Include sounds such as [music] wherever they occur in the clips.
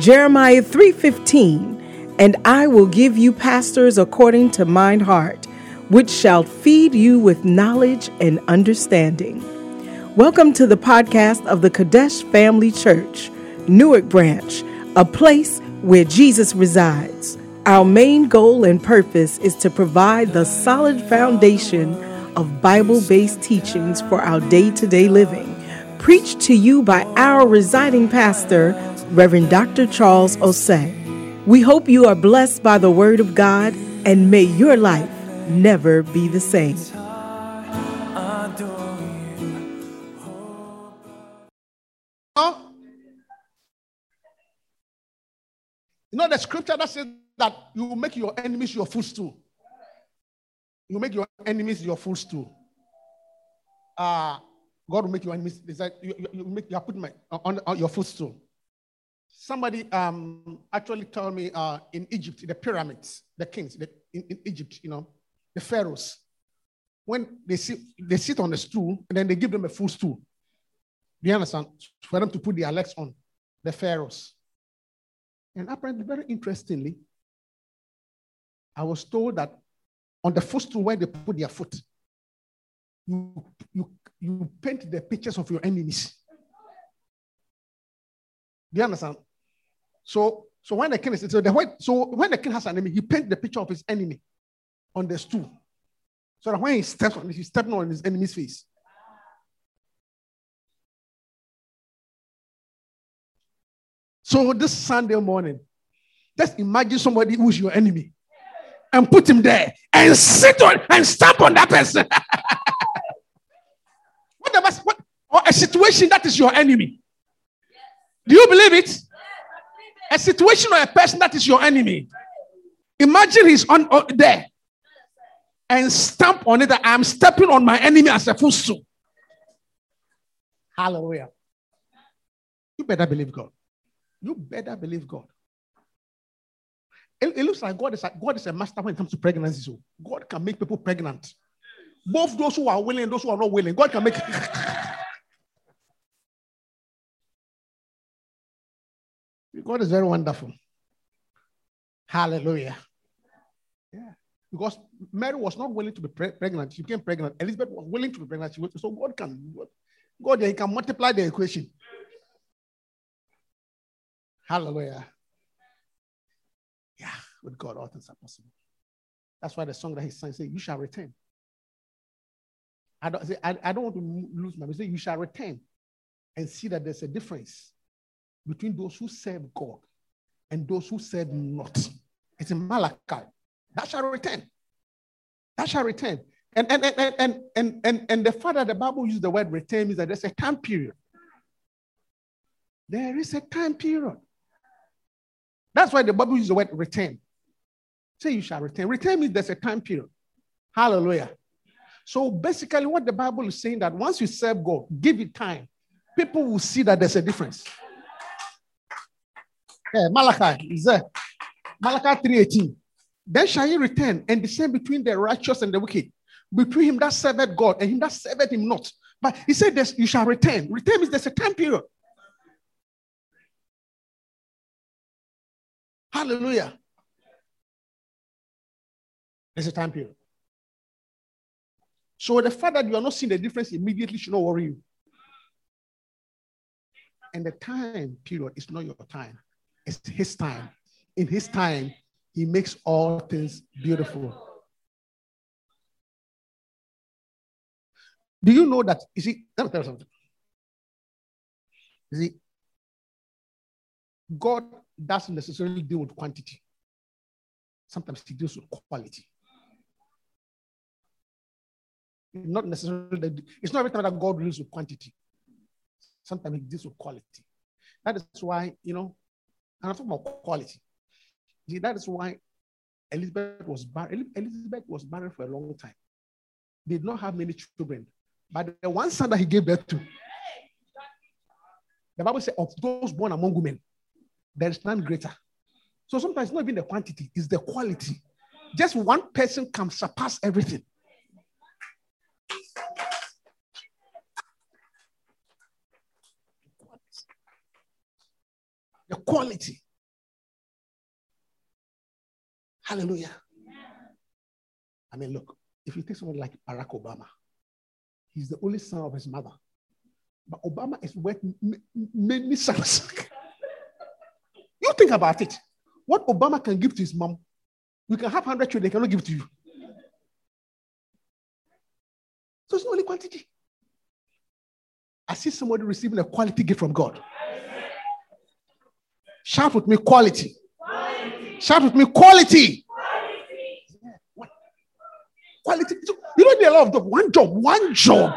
Jeremiah 3:15, and I will give you pastors according to mine heart, which shall feed you with knowledge and understanding. Welcome to the podcast of the Kadesh Family Church, Newark Branch, a place where Jesus resides. Our main goal and purpose is to provide the solid foundation of Bible based teachings for our day to day living, preached to you by our residing pastor, Reverend Dr. Charles Osei. We hope you are blessed by the Word of God and may your life never be the same. You know the scripture that says that you make your enemies your footstool. You make your enemies your footstool. Uh, God will make your enemies. You, you, you make you are putting my, on, on your footstool. Somebody um, actually told me uh, in Egypt, the pyramids, the kings the, in, in Egypt, you know, the pharaohs, when they sit, they sit on the stool and then they give them a full stool. Do you understand? For them to put their legs on, the pharaohs. And apparently, very interestingly, I was told that on the footstool where they put their foot, you, you, you paint the pictures of your enemies. Do you understand? So, so when the king is so the white, so when the king has an enemy, he paints the picture of his enemy on the stool. So that when he steps on it, he's stepping on his enemy's face. So this Sunday morning, just imagine somebody who's your enemy and put him there and sit on and stamp on that person. [laughs] What, or a situation that is your enemy. Do you believe it? A situation or a person that is your enemy. Imagine he's on, on there and stamp on it that I'm stepping on my enemy as a footstool. Hallelujah. You better believe God. You better believe God. It, it, looks like God is a, God is a master when it comes to pregnancy. So God can make people pregnant. Both those who are willing and those who are not willing. God can make. [laughs] God is very wonderful. Hallelujah. Yeah. Because Mary was not willing to be pre- pregnant. She became pregnant. Elizabeth was willing to be pregnant. She was, so God can, God, he can multiply the equation. Hallelujah. Yeah, with God, all things are possible. That's why the song that he sang says, You shall return. I don't, say, I, I don't want to lose my message. You shall return and see that there's a difference between those who serve God and those who serve not. It's in Malachi. That shall return. That shall return. And and and and and and, and the fact that the Bible uses the word return means that there's a time period. There is a time period. That's why the Bible uses the word return. Say you shall return. Return means there's a time period. Hallelujah. So basically, what the Bible is saying that once you serve God, give it time, people will see that there's a difference. Yeah, Malachi is there. Malachi 3:18. Then shall he return and discern between the righteous and the wicked, between him that serveth God and him that serveth him not. But he said, this, You shall return. Return means there's a time period. Hallelujah. There's a time period. So the fact that you are not seeing the difference immediately should not worry you. And the time period is not your time, it's his time. In his time, he makes all things beautiful. Do you know that? You see, let me tell you something. You see, God doesn't necessarily deal with quantity. Sometimes he deals with quality. Not necessarily, it's not every time that God deals with quantity. Sometimes he deals with quality. That is why, you know, and I'm talking about quality. See, that is why Elizabeth was barren. Elizabeth was barren for a long time. Did not have many children. But the one son that he gave birth to, the Bible says, of those born among women, there is none greater. So sometimes not even the quantity, it's the quality. Just one person can surpass everything. the quality. Hallelujah. I mean, look, if you take someone like Barack Obama, he's the only son of his mother. But Obama is worth many sons. you think about it. What Obama can give to his mom, we can have 100 children, they cannot give to you. So it's not only quantity. I see somebody receiving a quality gift from God. Shout with me, quality. quality. Shout with me, quality. Quality. quality. You there are a lot of jobs. One job, one job.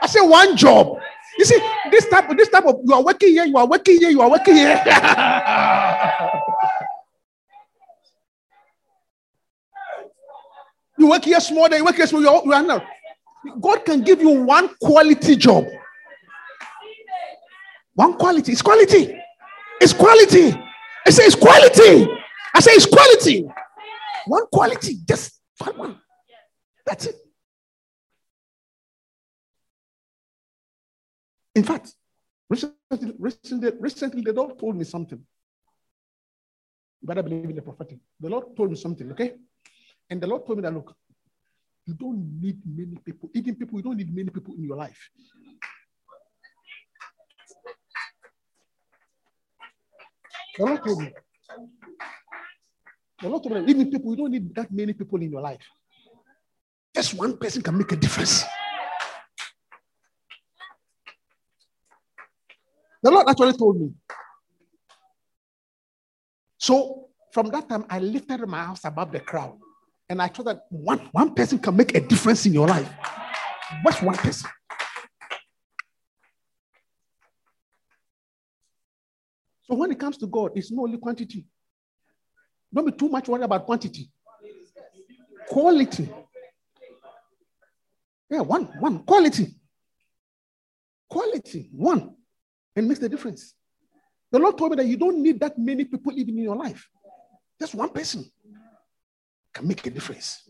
I say one job. You see, this type, of this type of you are working here, you are working here, you are working here. [laughs] you work here small, then you work here small, you are. God can give you one quality job. One quality. It's quality. It's quality. I say it's quality. I say it's quality. One quality. Just one. That's it. In fact, recently, recently, recently the Lord told me something. You better believe in the prophetic. The Lord told me something, okay? And the Lord told me that look, you don't need many people, even people, you don't need many people in your life. Lord told me. Lord told me, even people, you don't need that many people in your life. Just one person can make a difference. The Lord actually told me. So from that time, I lifted my house above the crowd. And I thought that one, one person can make a difference in your life. What's one person? So when it comes to God, it's not only quantity. Don't be too much worried about quantity. Quality. Yeah, one, one, quality. Quality, one. And makes the difference. The Lord told me that you don't need that many people living in your life. Just one person can make a difference.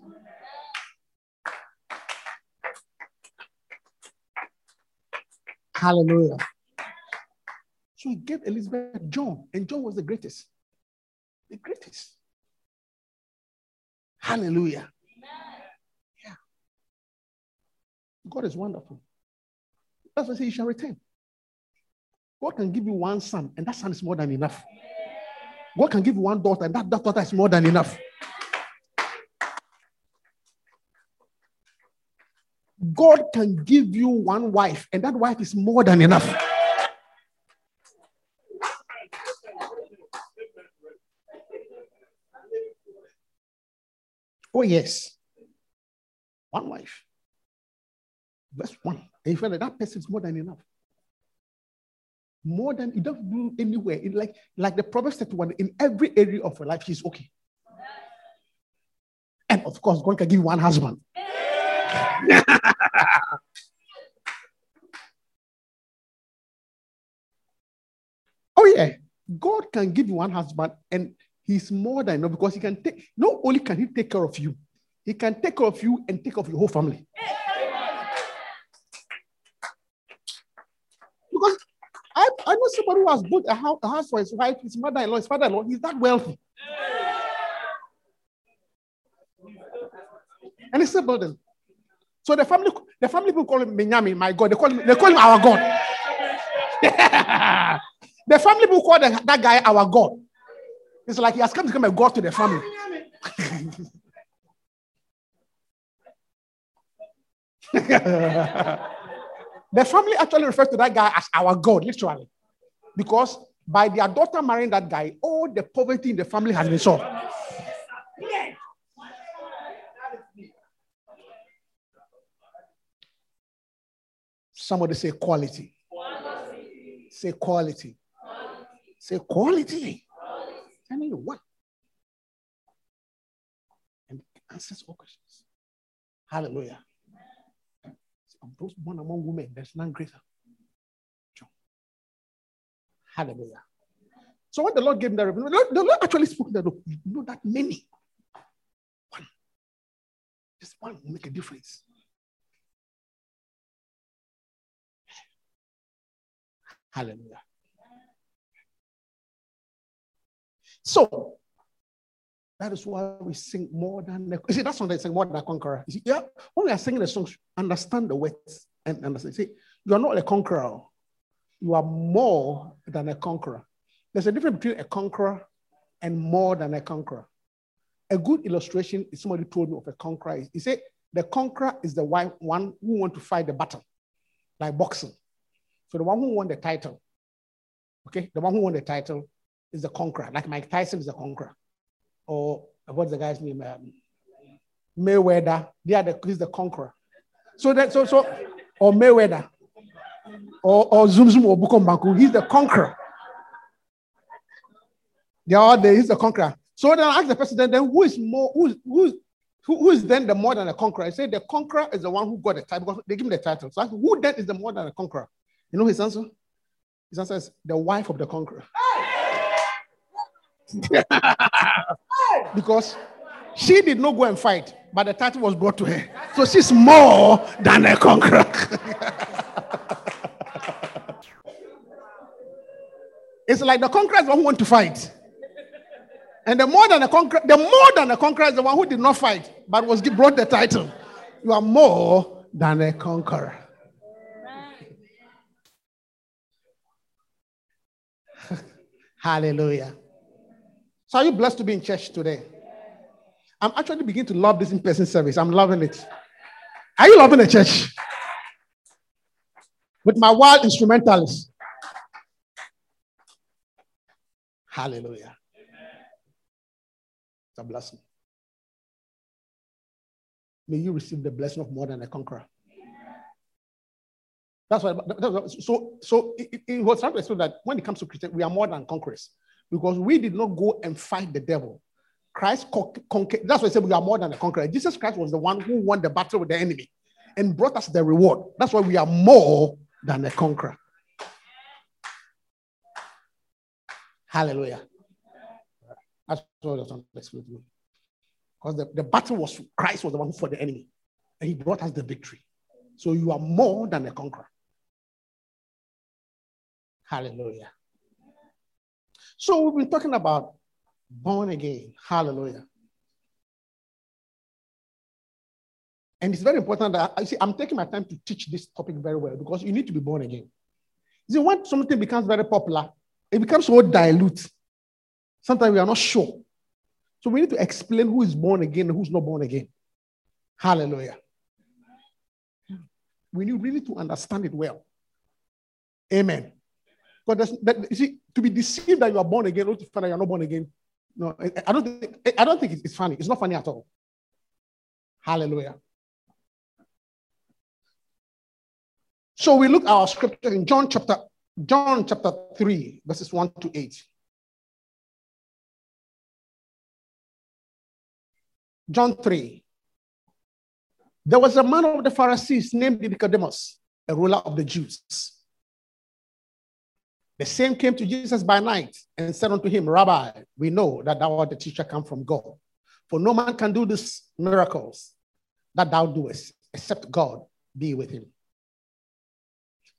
Hallelujah. So he gave Elizabeth John, and John was the greatest. The greatest. Hallelujah. Yeah. God is wonderful. That's why I say you shall return. God can give you one son, and that son is more than enough. God can give you one daughter, and that, that daughter is more than enough. God can give you one wife, and that wife is more than enough. Oh, yes. One wife. That's one. And you feel like that person is more than enough. More than it doesn't do anywhere. Like, like the Proverbs 31, in every area of her life, she's okay. And of course, God can give you one husband. [laughs] oh, yeah. God can give you one husband and he's more than enough because he can take, not only can he take care of you, he can take care of you and take care of your whole family. Because I, I know somebody who has built a house, a house for his wife, his mother in law, his father in law, he's that wealthy. And he's still building. So the family, the family people call him Minyami, my God. They call him, they call him our God. [laughs] the family people call that guy our God. It's like he has come to become a God to the family. [laughs] the family actually refers to that guy as our God, literally. Because by their daughter marrying that guy, all the poverty in the family has been solved. Somebody say quality. quality. Say quality. quality. Say quality. Tell me what. And answers all questions. Hallelujah. Of those born among women, there's none greater. John. Hallelujah. So when the Lord gave me that revelation, the Lord actually spoke that you know that many. One. Just one will make a difference. Hallelujah. So, That is why we sing more than the. You see, that's when they sing more than a conqueror. You see, yeah, when we are singing the songs, understand the words and understand. See, you are not a conqueror. You are more than a conqueror. There's a difference between a conqueror and more than a conqueror. A good illustration is somebody told me of a conqueror. He said the conqueror is the one who want to fight the battle, like boxing. So the one who won the title, okay, the one who won the title is the conqueror, like Mike Tyson is the conqueror or what's the guy's name? Um, Mayweather. Are the, he's the conqueror. So that so so or Mayweather or or Zum Zum or Bukom Banku. He's the conqueror. They are there. He's the conqueror. So then I ask the president, then who is more who's who who, who is then the more than a conqueror? I say the conqueror is the one who got the title because they give him the title. So ask, who then is the more than a conqueror? You know his answer? His answer is the wife of the conqueror. [laughs] because she did not go and fight, but the title was brought to her. So she's more than a conqueror. [laughs] it's like the conqueror is the one who want to fight. And the more than a conqueror, the more than a conqueror is the one who did not fight, but was brought the title. You are more than a conqueror. [laughs] Hallelujah. So are you blessed to be in church today? I'm actually beginning to love this in-person service. I'm loving it. Are you loving the church? With my wild instrumentalists. Hallelujah. It's a blessing. May you receive the blessing of more than a conqueror. That's why. So, so it, it was trying to explain that when it comes to Christian, we are more than conquerors because we did not go and fight the devil. Christ conquered. That's why I said we are more than a conqueror. Jesus Christ was the one who won the battle with the enemy and brought us the reward. That's why we are more than a conqueror. Hallelujah. That's what I was trying to explain to you. Because the, the battle was Christ was the one who fought the enemy, and he brought us the victory. So you are more than a conqueror. Hallelujah. So we've been talking about born again. Hallelujah. And it's very important that I see I'm taking my time to teach this topic very well because you need to be born again. You see, when something becomes very popular, it becomes so dilute. Sometimes we are not sure. So we need to explain who is born again and who's not born again. Hallelujah. We need really to understand it well. Amen. Because that, you see, to be deceived that you are born again, or to find that you're not born again, no, I don't think I don't think it's funny. It's not funny at all. Hallelujah. So we look at our scripture in John chapter John chapter 3, verses 1 to 8. John 3. There was a man of the Pharisees named Nicodemus, a ruler of the Jews. The same came to Jesus by night and said unto him, Rabbi, we know that thou art the teacher come from God. For no man can do these miracles that thou doest, except God be with him.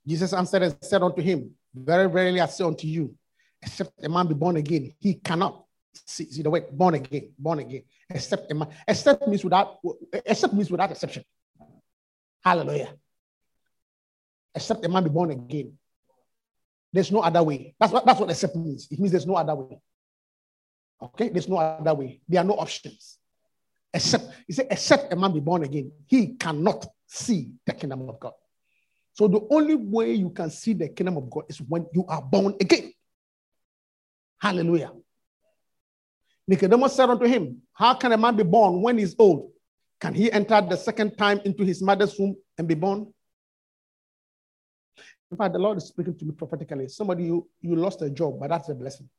Jesus answered and said unto him, Very verily I say unto you, except a man be born again, he cannot see, see the word born again, born again, except a man, except means without, except means without exception. Hallelujah. Except a man be born again. There's no other way. That's what that's what except means. It means there's no other way. Okay, there's no other way. There are no options. Except he said, except a man be born again, he cannot see the kingdom of God. So the only way you can see the kingdom of God is when you are born again. Hallelujah. Nicodemus said unto him, How can a man be born when he's old? Can he enter the second time into his mother's womb and be born? In fact, the Lord is speaking to me prophetically. Somebody, you, you lost a job, but that's a blessing.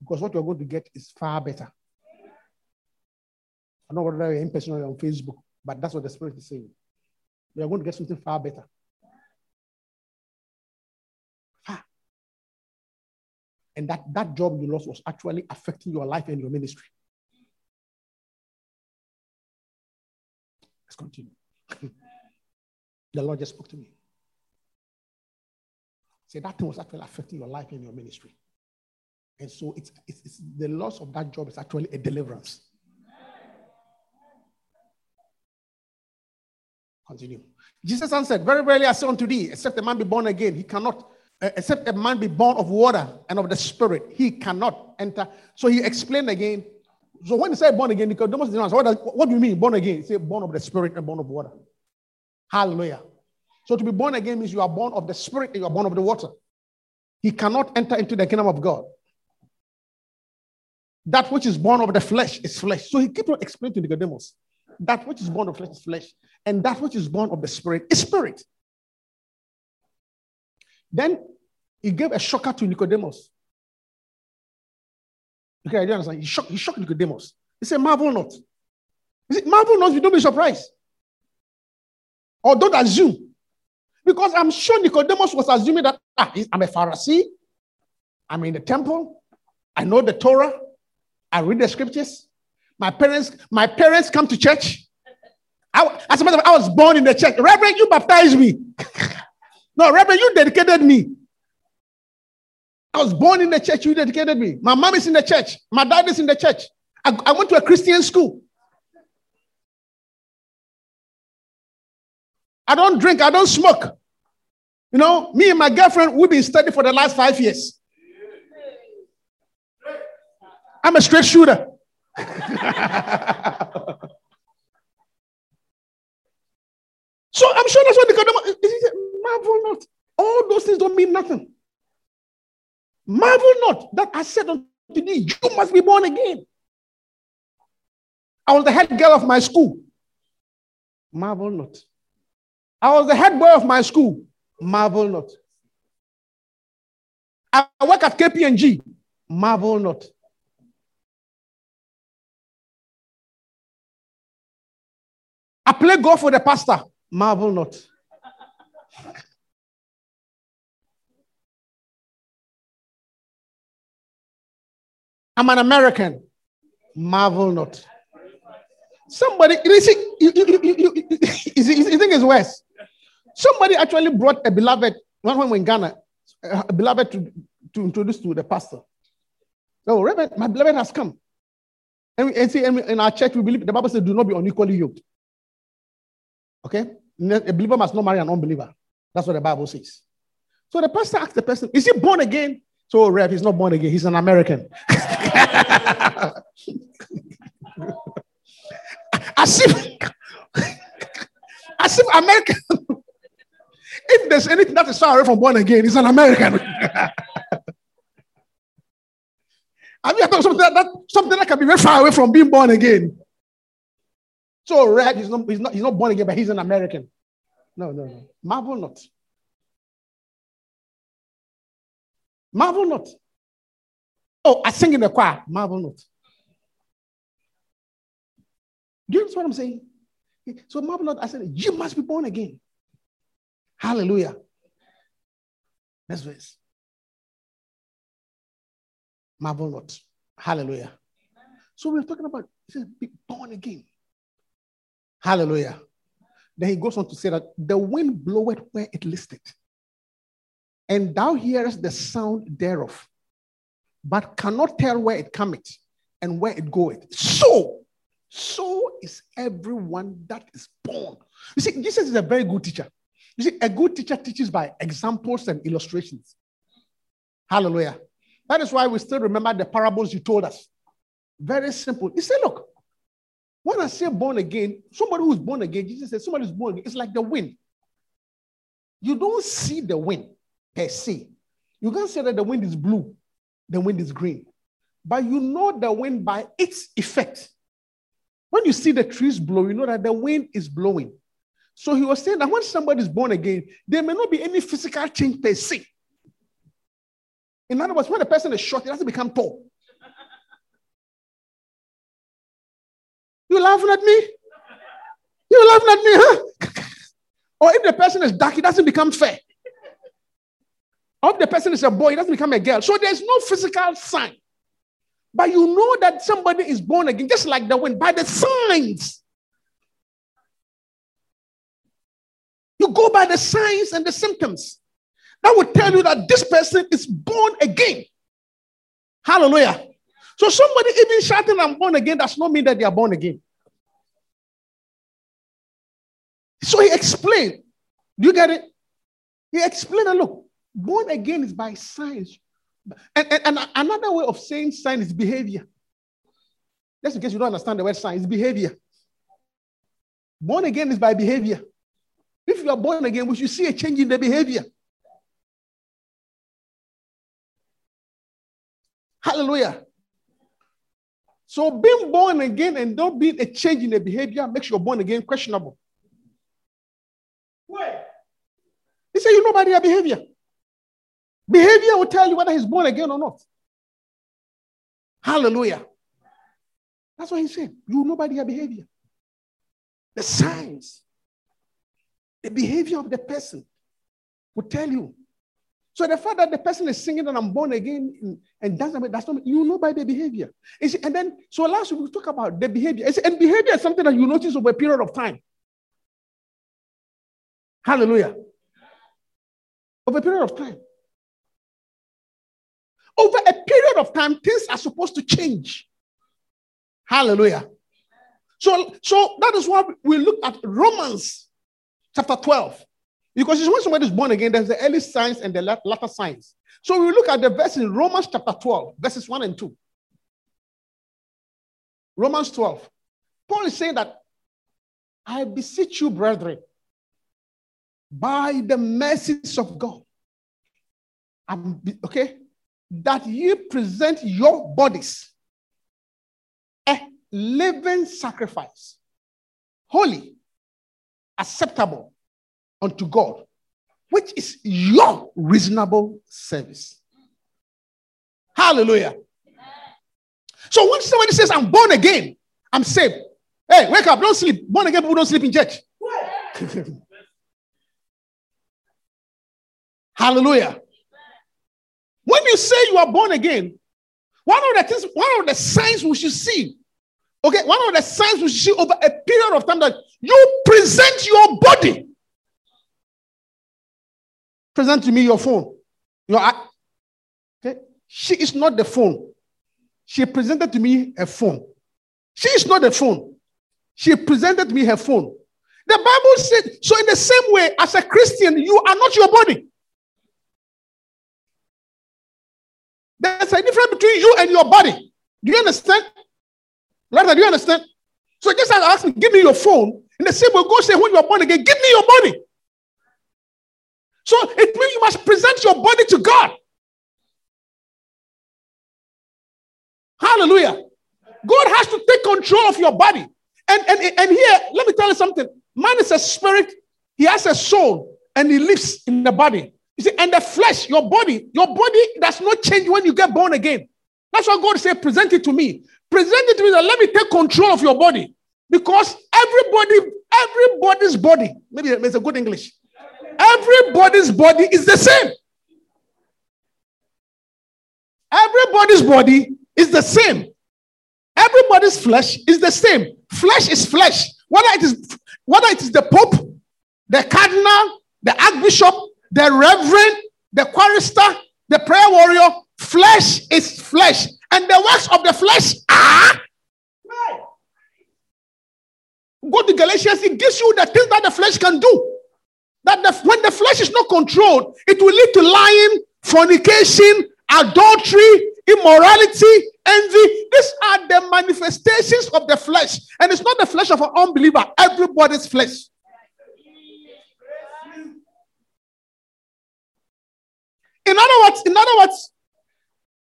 Because what you're going to get is far better. I know whether you're in person or on Facebook, but that's what the Spirit is saying. You're going to get something far better. Far. And that, that job you lost was actually affecting your life and your ministry. Let's continue. [laughs] the Lord just spoke to me. Say that thing was actually affecting your life and your ministry. And so it's, it's, it's the loss of that job is actually a deliverance. Continue. Jesus answered, Very rarely I say unto thee, except a man be born again, he cannot, uh, except a man be born of water and of the spirit, he cannot enter. So he explained again. So when he said born again, answer, what, what do you mean born again? He said born of the spirit and born of water. Hallelujah. So to be born again means you are born of the spirit and you are born of the water. He cannot enter into the kingdom of God. That which is born of the flesh is flesh. So he keeps on explaining to Nicodemus that which is born of flesh is flesh, and that which is born of the spirit is spirit. Then he gave a shocker to Nicodemus. Okay, I do understand. He shocked, he shocked Nicodemus. He said, Marvel not. He said, Marvel not, you don't be surprised. Or don't assume. Because I'm sure Nicodemus was assuming that ah, I'm a Pharisee, I'm in the temple, I know the Torah, I read the scriptures. My parents, my parents come to church. I, as a matter of fact, I was born in the church. Reverend, you baptized me. [laughs] no, Reverend, you dedicated me. I was born in the church. You dedicated me. My mom is in the church. My dad is in the church. I, I went to a Christian school. I don't drink. I don't smoke. You know, me and my girlfriend, we've been studying for the last five years. I'm a straight shooter. [laughs] so I'm sure that's what the God marvel not. All those things don't mean nothing. Marvel not that I said unto thee, you must be born again. I was the head girl of my school. Marvel not. I was the head boy of my school. Marvel not. I work at KPMG. Marvel not. I play golf for the pastor. Marvel not. I'm an American. Marvel not. Somebody, you see, you, you, you, you, you, you think it's worse. Somebody actually brought a beloved, one when we in Ghana, uh, a beloved to, to introduce to the pastor. So, Reverend, my beloved has come. And, and see, in our church, we believe the Bible says, do not be unequally yoked. Okay? A believer must not marry an unbeliever. That's what the Bible says. So the pastor asked the person, Is he born again? So, Rev, he's not born again. He's an American. [laughs] as if, [laughs] as if American, if there's anything that is far away from born again, he's an American. [laughs] Mean, I thought something that, that, something that can be very far away from being born again. So red, he's not, he's not, he's not born again, but he's an American. No, no, no. Marvel not. Marvel not. Oh, I sing in the choir. Marvel not. Do you understand what I'm saying? So marvel not. I said, you must be born again. Hallelujah. Next verse. Marvel not. Hallelujah. So we're talking about be born again. Hallelujah. Then he goes on to say that the wind bloweth where it listeth, and thou hearest the sound thereof, but cannot tell where it cometh and where it goeth. So, so is everyone that is born. You see, Jesus is a very good teacher. You see, a good teacher teaches by examples and illustrations. Hallelujah. That is why we still remember the parables you told us. Very simple. He said, Look, when I say born again, somebody who's born again, Jesus said, somebody who's born again, it's like the wind. You don't see the wind per se. You can't say that the wind is blue, the wind is green. But you know the wind by its effect. When you see the trees blow, you know that the wind is blowing. So he was saying that when somebody is born again, there may not be any physical change per se. In other words, when a person is short, he doesn't become tall. You laughing at me? You laughing at me, huh? [laughs] or if the person is dark, he doesn't become fair. Or if the person is a boy, he doesn't become a girl. So there's no physical sign. But you know that somebody is born again, just like the wind, by the signs. You go by the signs and the symptoms. That would tell you that this person is born again. Hallelujah. So somebody even shouting, I'm born again, does not mean that they are born again. So he explained. Do you get it? He explained that look, born again is by signs. And, and, and another way of saying sign is behavior. Just in case you don't understand the word sign, it's behavior. Born again is by behavior. If you are born again, we should see a change in the behavior. Hallelujah. So being born again and don't be a change in the behavior makes you born again questionable. Why? He said, You know about their behavior. Behavior will tell you whether he's born again or not. Hallelujah. That's what he said. You know by their behavior. The signs, the behavior of the person will tell you. So the fact that the person is singing and I'm born again and doesn't that's not you know by the behavior. See, and then so last week we talk about the behavior. See, and behavior is something that you notice over a period of time. Hallelujah. Over a period of time. Over a period of time, things are supposed to change. Hallelujah. So, so that is why we look at Romans chapter 12. Because it's when somebody is born again, there's the early signs and the latter signs. So we look at the verse in Romans chapter 12, verses 1 and 2. Romans 12. Paul is saying that I beseech you, brethren, by the mercies of God. Okay? That you present your bodies a living sacrifice, holy, acceptable unto God, which is your reasonable service. Hallelujah. So when somebody says, I'm born again, I'm saved. Hey, wake up, don't sleep. Born again people don't sleep in church. [laughs] Hallelujah. When you say you are born again, one of the things, one of the signs we should see, okay, one of the signs we see over a period of time that you present your body. Present to me your phone. Your, okay? She is not the phone. She presented to me a phone. She is not the phone. She presented me her phone. The Bible said, so in the same way, as a Christian, you are not your body. There's a difference between you and your body. Do you understand? Lord, do you understand? So just as I asked me, give me your phone, in the same way, go say when you are born again, give me your body. So it means you must present your body to God. Hallelujah. God has to take control of your body. And, and, and here, let me tell you something. Man is a spirit, he has a soul, and he lives in the body. You see, and the flesh, your body, your body does not change when you get born again. That's why God said, present it to me. Present it to me that let me take control of your body. Because everybody, everybody's body, maybe it's a good English. Everybody's body is the same. Everybody's body is the same. Everybody's flesh is the same. Flesh is flesh. Whether it is whether it is the Pope, the Cardinal, the Archbishop, the reverend, the chorister, the prayer warrior, flesh is flesh. And the works of the flesh are. Go to Galatians, it gives you the things that the flesh can do. That the, when the flesh is not controlled, it will lead to lying, fornication, adultery, immorality, envy. These are the manifestations of the flesh. And it's not the flesh of an unbeliever, everybody's flesh. In other words, in other words,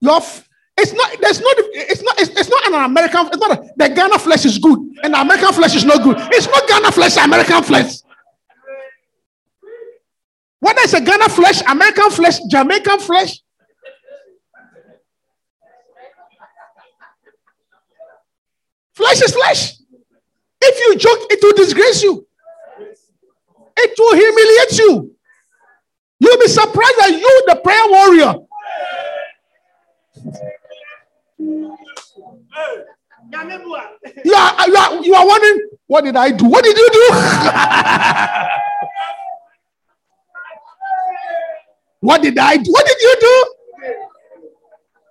love. It's not. There's not. It's not. It's, it's not an American. It's not. A, the Ghana flesh is good, and the American flesh is not good. It's not Ghana flesh. American flesh. Whether it's a Ghana flesh, American flesh, Jamaican flesh. Flesh is flesh. If you joke, it will disgrace you. It will humiliate you. You'll be surprised that you, the prayer warrior, you are, you are, you are wondering, what did I do? What did you do? [laughs] what did I do? What did you do?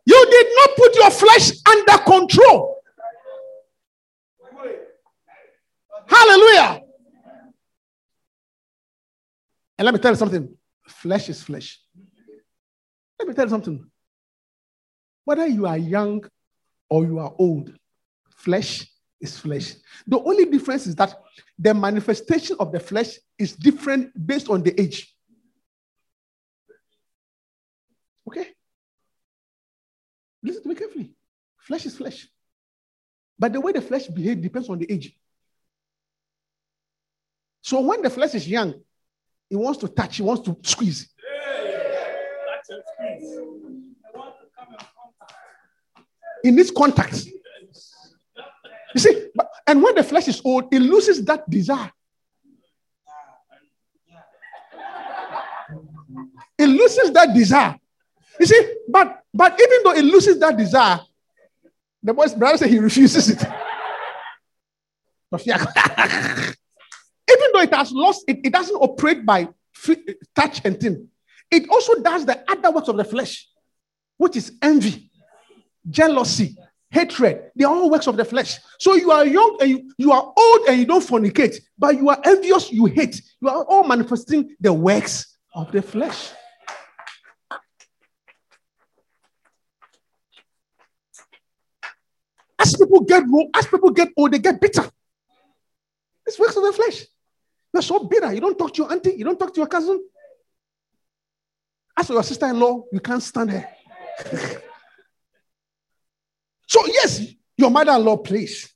You did not put your flesh under control. Hallelujah. And let me tell you something flesh is flesh. Let me tell you something. Whether you are young or you are old, flesh is flesh. The only difference is that the manifestation of the flesh is different based on the age. Okay? Listen to me carefully. Flesh is flesh. But the way the flesh behaves depends on the age. So when the flesh is young, he wants to touch, he wants to squeeze. He needs contact. You see, and when the flesh is old, it loses that desire. It loses that desire. You see, but but even though it loses that desire, the boy's brother said he refuses it. [laughs] even though it has lost, it, it doesn't operate by touch and thing. It also does the other works of the flesh, which is envy, jealousy, hatred. They are all works of the flesh. So you are young and you, you are old and you don't fornicate, but you are envious, you hate. You are all manifesting the works of the flesh. As people get old, as people get old, they get bitter. It's works of the flesh. You're so bitter. You don't talk to your auntie, you don't talk to your cousin. As for your sister-in-law, you can't stand her. [laughs] so, yes, your mother-in-law plays.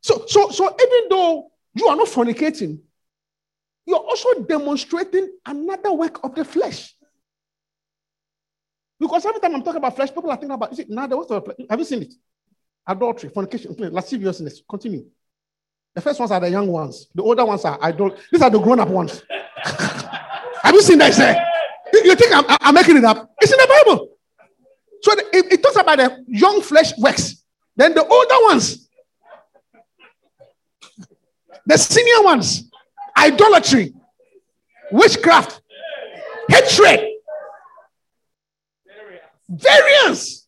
So, so, so even though you are not fornicating, you're also demonstrating another work of the flesh. Because every time I'm talking about flesh, people are thinking about, is it now the work of flesh? Have you seen it? adultery, fornication, lasciviousness. Continue. The first ones are the young ones. The older ones are idol. These are the grown-up ones. [laughs] Have you seen that? Say, you think I'm, I'm, making it up? It's in the Bible. So it, it talks about the young flesh works. Then the older ones, the senior ones, idolatry, witchcraft, hatred, variance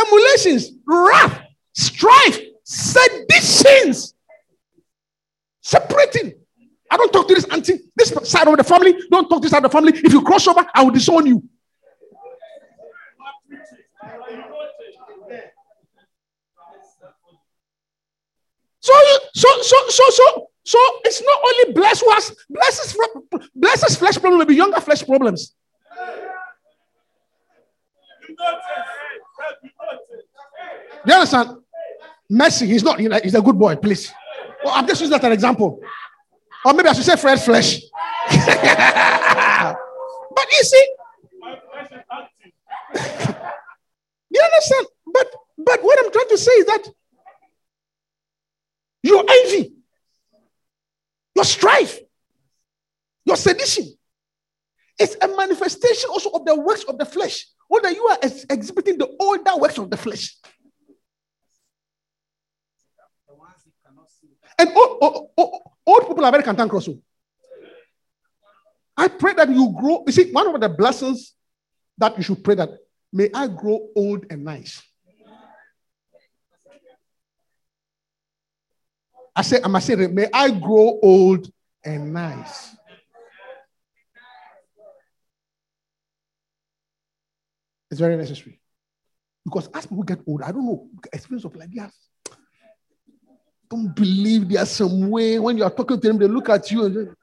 emulations, wrath, strife, seditions, separating. I don't talk to this auntie, this side of the family. Don't talk to this side of the family. If you cross over, I will disown you. So, so, so, so, so, so it's not only blessed was blesses, blesses flesh problem, maybe younger flesh problems. You understand? Mercy, he's not, he's a good boy, please. Well, I'm just using that as an example. Or maybe I should say Fred Flesh. [laughs] but you see, [laughs] you understand? But but what I'm trying to say is that your envy, your strife, your sedition is a manifestation also of the works of the flesh. Whether you are ex- exhibiting the older works of the flesh. And old, old, old, old people are very cantankerous. Oh. I pray that you grow. You see, one of the blessings that you should pray that may I grow old and nice. I say, I must say, may I grow old and nice. It's very necessary. Because as people get older, I don't know, experience of like yes. Don't believe there's some way when you are talking to them, they look at you and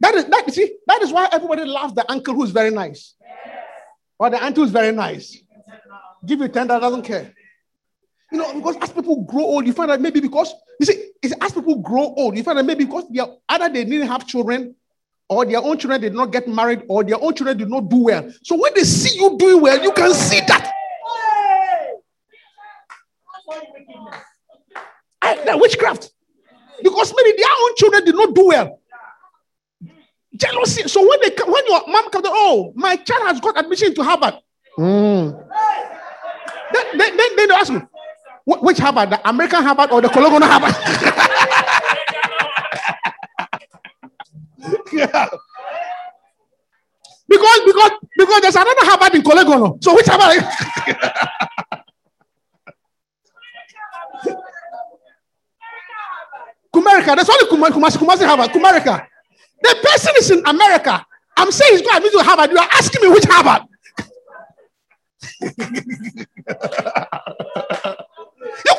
that is that see that is why everybody loves the uncle who's very nice or the auntie who's very nice give you 10 that doesn't care you know because as people grow old you find that maybe because you see as people grow old you find that maybe because they are, either they didn't have children or their own children did not get married, or their own children did not do well. So when they see you doing well, you can see that. I, the witchcraft. Because maybe their own children did not do well. Jealousy. So when they when your mom comes, oh, my child has got admission to Harvard. Mm. Then, then, then, they ask me, which Harvard? The American Harvard or the Colombian Harvard? [laughs] yeah. because because because there's another Harvard in Kolegono. So which Harvard? [laughs] Kumerica. There's only Kumasi, Kumasi Harvard. Kumerica. The person is in America. I'm saying he's going to Harvard. You are asking me which Harvard. you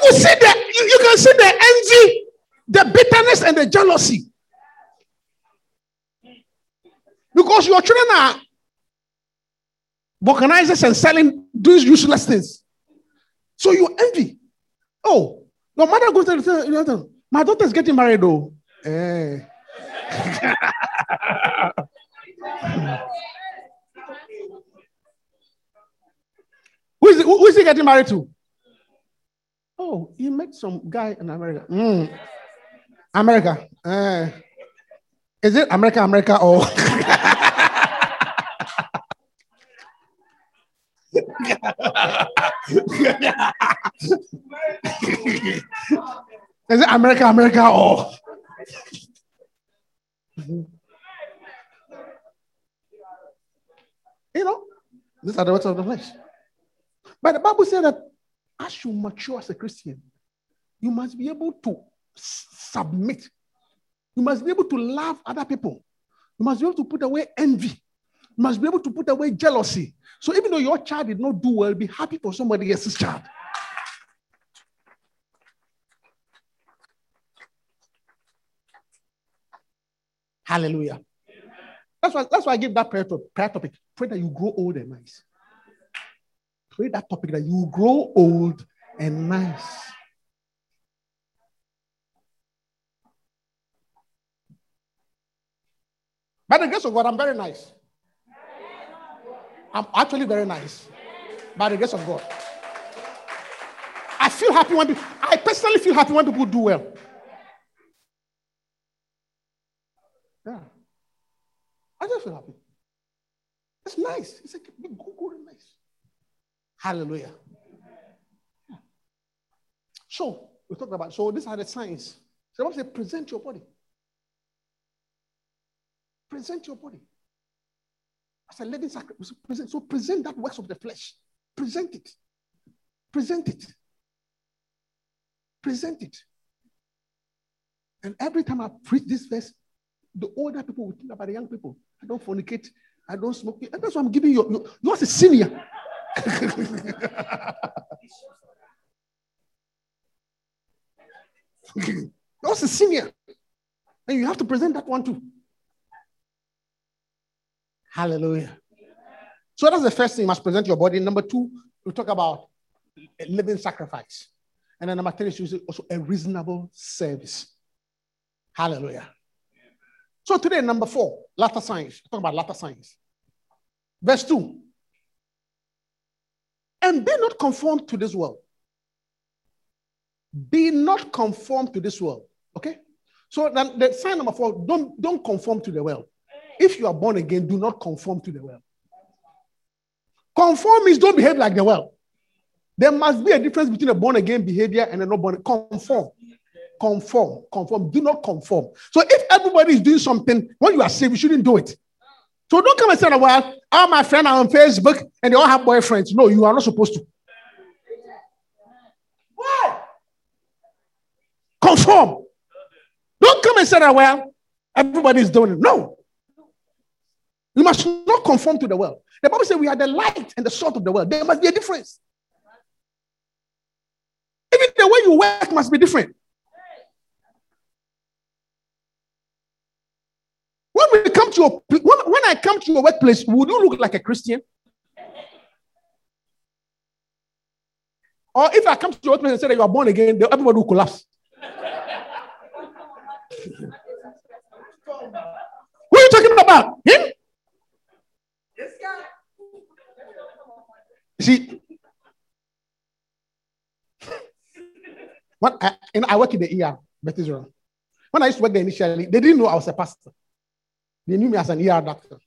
can see the you, you can see the envy, the bitterness, and the jealousy. Because your children are organizers and selling these useless things. So you envy. Oh, your mother goes to the my daughter's getting married though. Eh. [laughs] who, is, who is he getting married to? Oh, he met some guy in America. Mm. America. Uh, is it America, America, or? [laughs] is it America, America, or? You know, these are the words of the flesh. But the Bible said that as you mature as a Christian, you must be able to submit. You must be able to love other people. You must be able to put away envy. You must be able to put away jealousy. So even though your child did not do well, be happy for somebody else's child. Hallelujah. That's why, that's why I give that prayer, to, prayer topic. Pray that you grow old and nice. Pray that topic that you grow old and nice. By the grace of God, I'm very nice. I'm actually very nice. By the grace of God. I feel happy when people, I personally feel happy when people do well. Yeah. I just feel happy. It's nice. It's like good, good nice. Hallelujah. So we talked about so these are the signs. So want to say present your body. Present your body as a living sacrifice. Present, so present that works of the flesh. Present it. Present it. Present it. And every time I preach this verse, the older people will think about the young people. I don't fornicate. I don't smoke. And that's why I'm giving you. You, you are a senior. [laughs] You're a senior. And you have to present that one too. Hallelujah. So that's the first thing you must present your body. Number two, we talk about living sacrifice. And then number three is also a reasonable service. Hallelujah. So today, number four, latter signs. Talk about latter signs. Verse 2. And be not conformed to this world. Be not conformed to this world. Okay? So then the sign number four, don't, don't conform to the world. If you are born again, do not conform to the world. Conform means don't behave like the world. There must be a difference between a born again behavior and a not born. Conform. Conform. Conform. Do not conform. So if everybody is doing something, when you are saved, you shouldn't do it. So don't come and say, well, all my friends are on Facebook and they all have boyfriends. No, you are not supposed to. Why? Conform. Don't come and say that, well, everybody is doing it. No. You must not conform to the world. The Bible says we are the light and the salt of the world. There must be a difference. Even the way you work must be different. When we come to your when, when I come to your workplace, would you look like a Christian? Or if I come to your workplace and say that you are born again, everybody will collapse. [laughs] Who are you talking about? Him? This guy. See, [laughs] when I, I work in the ER, Bethesda. When I used to work there initially, they didn't know I was a pastor. They knew me as an ER doctor.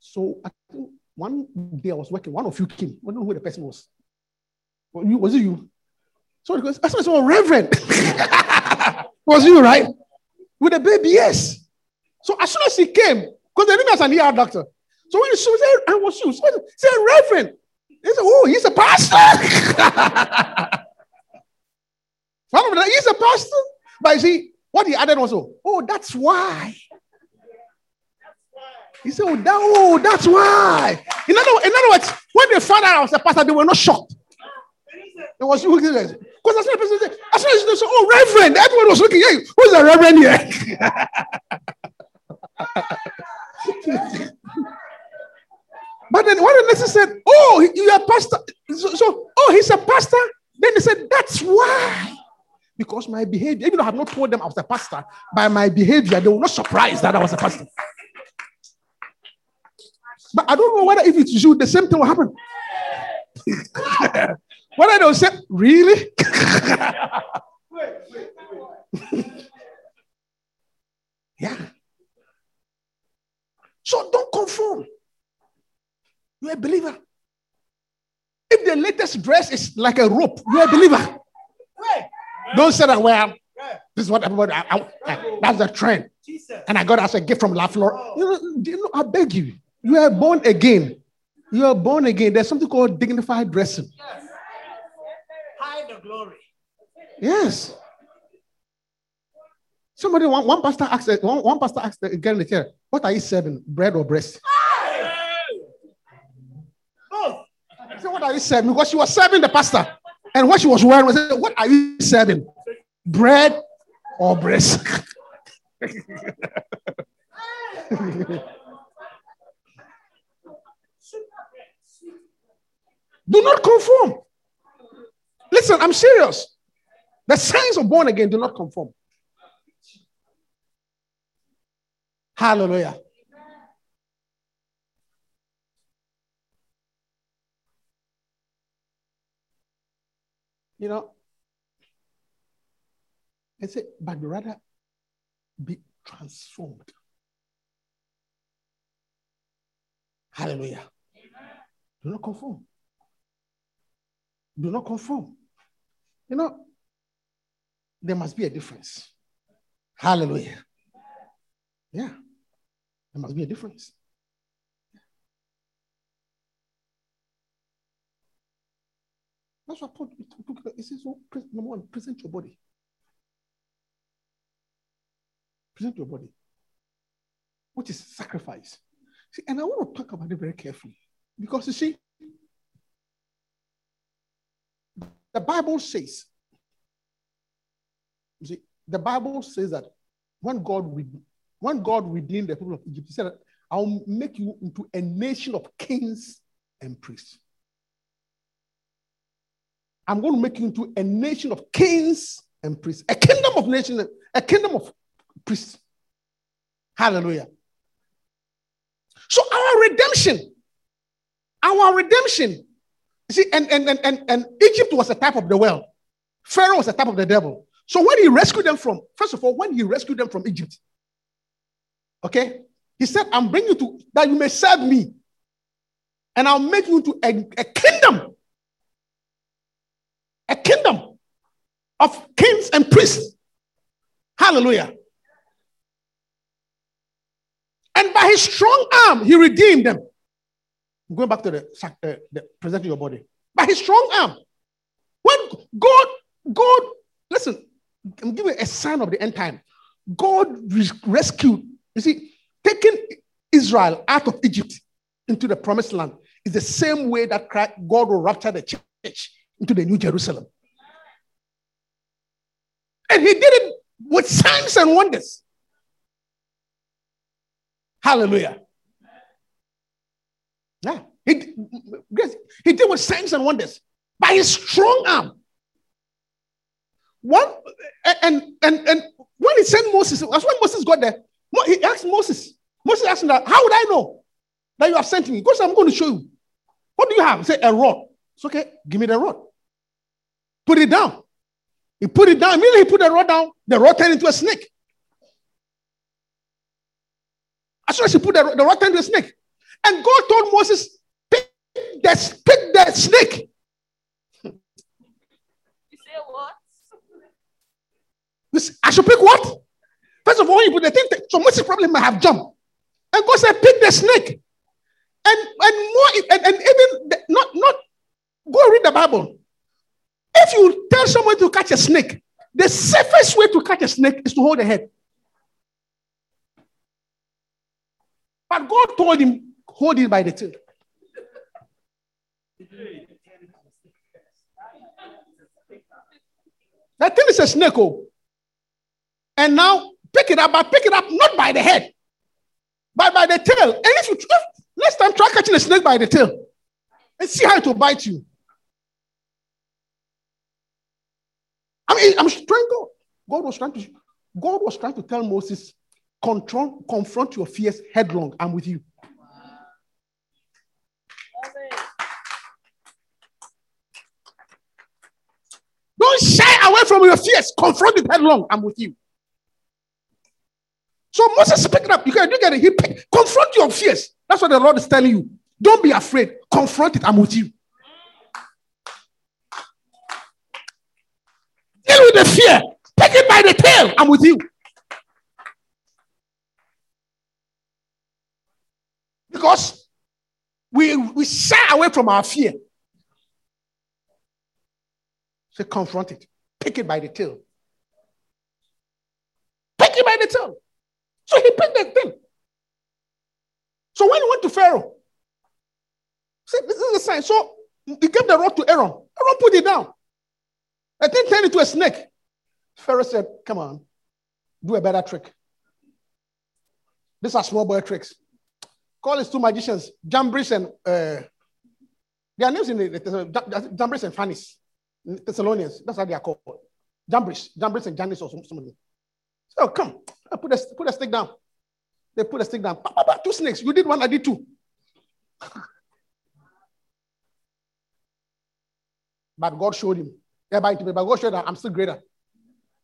So I think one day I was working, one of you came. I don't know who the person was. Was it you? So because I said, oh, Reverend. [laughs] was you, right? With a baby, yes. So as soon as he came, because they knew me as an ER doctor. So when he saw, said, I was you. So he said, Reverend. He said, Oh, he's a pastor. [laughs] he's a pastor. But you see, what he added also, oh, that's why. He said, oh, that, oh that's why. In other, in other words, when they found out I was a pastor, they were not shocked. It was you because as soon as person said, soon as they said, oh, Reverend, everyone was looking, hey, who's the Reverend here? [laughs] But then when the next said, Oh, you are pastor. So, so, oh, he's a pastor. Then they said, That's why. Because my behavior, even though I have not told them I was a pastor, by my behavior, they were not surprised that I was a pastor. But I don't know whether if it's you, the same thing will happen. [laughs] whether they'll say, Really? wait, wait, wait. yeah. So don't conform. You're a believer. If the latest dress is like a rope, you're a believer. Don't say that, well, this is what everybody, I, I, that's the trend. And I got as a gift from La Flor. You know, you know, I beg you, you are born again. You are born again. There's something called dignified dressing. Yes. Hide the glory. Yes. Somebody, one, one pastor asked, uh, one, one pastor asked the girl in the chair, what are you serving, bread or breast? said, What are you serving? Because she was serving the pastor. And what she was wearing was, What are you serving? Bread or breast? [laughs] do not conform. Listen, I'm serious. The signs of born again do not conform. Hallelujah. You know, I say, but rather be transformed. Hallelujah. Do not conform. Do not conform. You know, there must be a difference. Hallelujah. Yeah. There must be a difference. That's what Paul He says, so, number one, present your body. Present your body, which is sacrifice. See, and I want to talk about it very carefully because you see, the Bible says, you see, the Bible says that when God when God redeemed the people of Egypt, He said, "I'll make you into a nation of kings and priests." I'm going to make you into a nation of kings and priests, a kingdom of nations, a kingdom of priests. Hallelujah. So our redemption, our redemption, see, and, and, and, and, and Egypt was a type of the world. Pharaoh was a type of the devil. So when he rescued them from, first of all, when he rescued them from Egypt, okay, he said, I'm bringing you to that you may serve me, and I'll make you into a, a kingdom a kingdom of kings and priests. Hallelujah. And by his strong arm, he redeemed them. Going back to the, uh, the presenting your body. By his strong arm. When God, God, listen, I'm giving a sign of the end time. God rescued, you see, taking Israel out of Egypt into the promised land is the same way that Christ, God will rapture the church into the New Jerusalem. And he did it with signs and wonders. Hallelujah. Yeah. He, he did with signs and wonders by his strong arm. One and and and when he sent Moses, that's when Moses got there. He asked Moses. Moses asked him that, how would I know that you have sent me? Because I'm going to show you. What do you have? Say a rod. It's okay. Give me the rod. Put it down. He put it down. Immediately he put the rod down. The rod turned into a snake. As soon as he put the, the rod turned into a snake. And God told Moses, pick the, pick the snake. You say what? I should pick what? First of all, you put the thing. So Moses probably might have jumped. And God said, pick the snake. And and more and, and even the- not not go read the Bible. If you tell someone to catch a snake, the safest way to catch a snake is to hold the head. But God told him, hold it by the tail. That thing is a snake, oh. And now pick it up, but pick it up not by the head, but by the tail. And if you next time try catching a snake by the tail and see how it will bite you. I mean, I'm trying to. God was trying to. God was trying to tell Moses, control, confront your fears headlong. I'm with you. Don't shy away from your fears. Confront it headlong. I'm with you. So Moses picked it up. You can you get it. He pick, confront your fears. That's what the Lord is telling you. Don't be afraid. Confront it. I'm with you. Deal with the fear. Take it by the tail. I'm with you. Because we, we shy away from our fear. So confront it. Pick it by the tail. Pick it by the tail. So he picked the thing. So when he went to Pharaoh, said, This is the sign. So he gave the rod to Aaron. Aaron put it down. The thing turned it to a snake. Pharaoh said, Come on, do a better trick. These are small boy tricks. Call his two magicians, Jambres and uh, their names in the, the Jambres and Phanes, Thessalonians. That's how they are called. Jambres, Jambres and Janice or something. So oh, come, I put a, put a stick down. They put a stick down. Two snakes. You did one, I did two. [laughs] but God showed him. Yeah, but God showed that I'm still greater.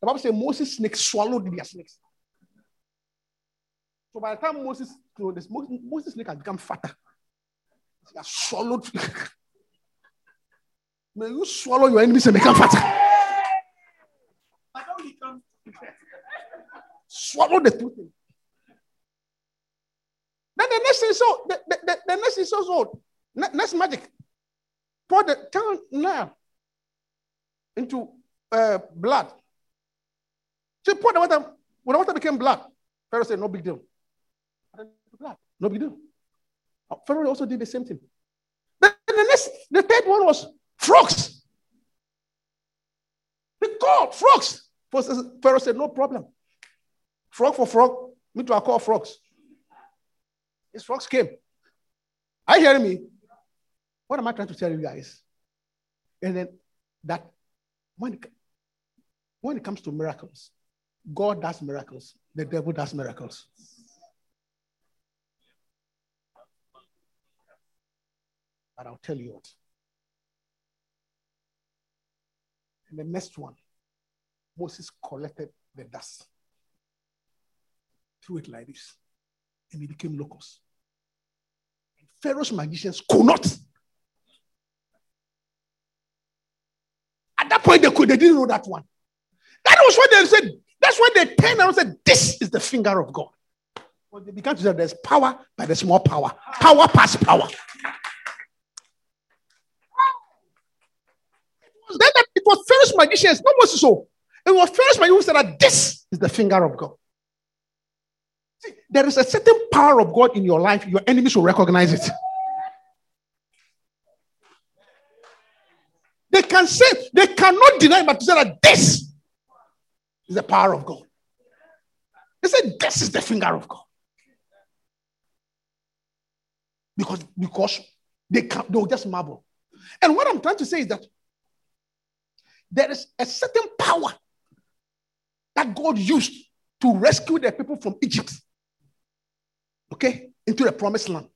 The Bible says Moses' snakes swallowed their snakes. So by the time Moses, Moses, Moses' snake has become fatter. He has swallowed. [laughs] May you swallow your enemies and become fatter. Swallow the two things. Then the next thing so the, the, the, the next thing so so ne- next magic. Pour the turn now into uh, blood. So pour the water when the water became blood. Pharaoh said, No big deal. Blood, no big deal. Pharaoh also did the same thing. Then the next, the third one was frogs. They called frogs. For Pharaoh said, No problem. Frog for frog, me too, I call frogs. These frogs came. Are you hearing me? What am I trying to tell you guys? And then that when it, when it comes to miracles, God does miracles, the devil does miracles. But I'll tell you what. And the next one, Moses collected the dust, threw it like this, and it became locusts. And Pharaoh's magicians could not. At that point, they could, they didn't know that one. That was what they said. That's why they turned around and said, This is the finger of God. Well, they began to say there's power, but there's more power. Power past power. Then it was Pharaoh's magicians, not Moses. So it was Pharaoh's magicians who said that this is the finger of God. See, there is a certain power of God in your life, your enemies will recognize it. They can say, they cannot deny, but to say that this is the power of God. They said, This is the finger of God. Because, because they can they'll just marvel. And what I'm trying to say is that there is a certain power that God used to rescue the people from Egypt, okay, into the promised land.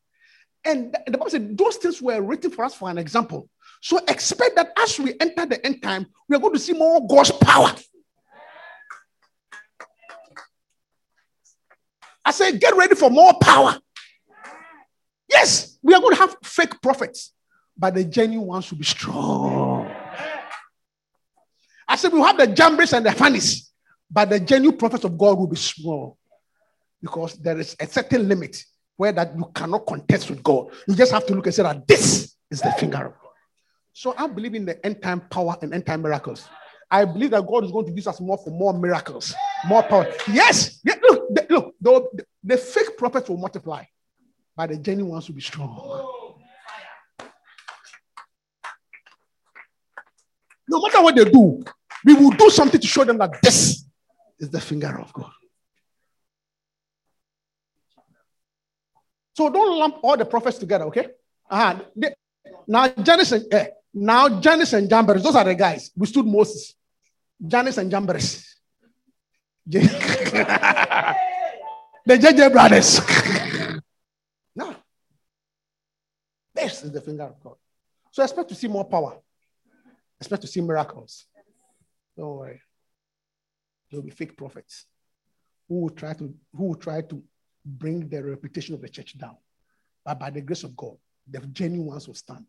And the Bible said those things were written for us for an example. So expect that as we enter the end time, we are going to see more God's power. I say, get ready for more power. Yes, we are going to have fake prophets, but the genuine ones will be strong. I said, we'll have the Jambres and the Phanes, but the genuine prophets of God will be small because there is a certain limit where that you cannot contest with God. You just have to look and say that this is the finger of God. So I believe in the end time power and end time miracles. I believe that God is going to use us more for more miracles, more power. Yes, look, look, the, the fake prophets will multiply, but the genuine ones will be strong. No matter what they do, we will do something to show them that this is the finger of God. So don't lump all the prophets together, okay? Uh-huh. They, now, Jannes and, eh, now Jannes and Jambres, those are the guys. We stood Moses. Jannes and Jambres. [laughs] the JJ brothers. [laughs] no. This is the finger of God. So expect to see more power. Expect to see miracles. Don't worry. There will be fake prophets who will try to who will try to bring the reputation of the church down. But by the grace of God, the genuine ones will stand.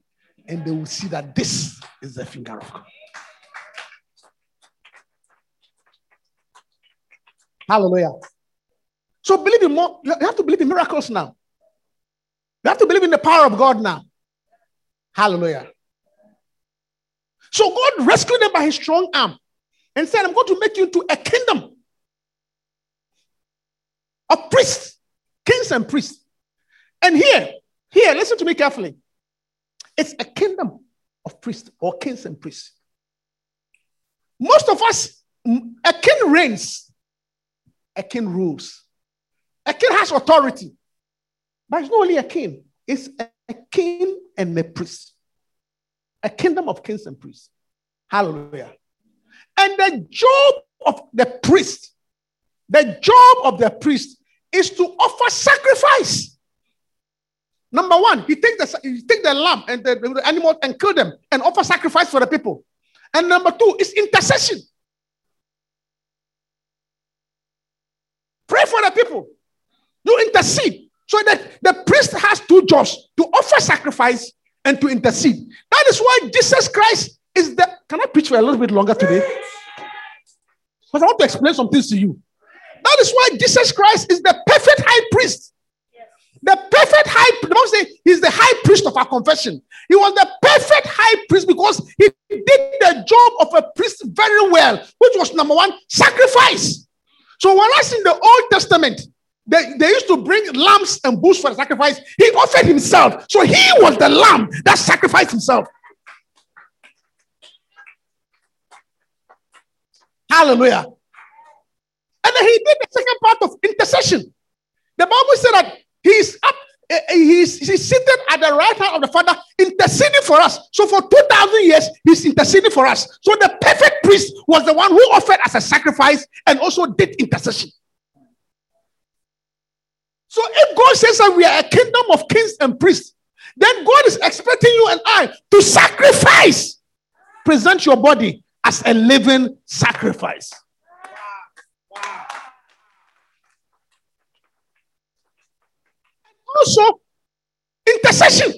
And they will see that this is the finger of God. Hallelujah. So believe in more. You have to believe in miracles now. You have to believe in the power of God now. Hallelujah. So God rescued them by his strong arm and said, I'm going to make you into a kingdom of priests, kings and priests. And here, here, listen to me carefully. It's a kingdom of priests or kings and priests. Most of us, a king reigns, a king rules, a king has authority. But it's not only a king, it's a king and a priest a kingdom of kings and priests. Hallelujah. And the job of the priest, the job of the priest is to offer sacrifice. Number one, he take the he take the lamb and the, the animal and kill them and offer sacrifice for the people. And number two is intercession. Pray for the people. You intercede. So that the priest has two jobs to offer sacrifice and to intercede. That is why Jesus Christ is the. Can I preach for a little bit longer today? Because I want to explain some things to you. That is why Jesus Christ is the perfect high priest. The perfect high, the Bible say he's the high priest of our confession. He was the perfect high priest because he did the job of a priest very well, which was number one, sacrifice. So whereas in the Old Testament, they, they used to bring lambs and bulls for the sacrifice. He offered himself. So he was the lamb that sacrificed himself. Hallelujah. And then he did the second part of intercession. The Bible said that he's up, eh, eh, he's, he's seated at the right hand of the Father, interceding for us. So for 2,000 years, he's interceding for us. So the perfect priest was the one who offered as a sacrifice and also did intercession. So if God says that we are a kingdom of kings and priests, then God is expecting you and I to sacrifice. Present your body as a living sacrifice. Also, intercession,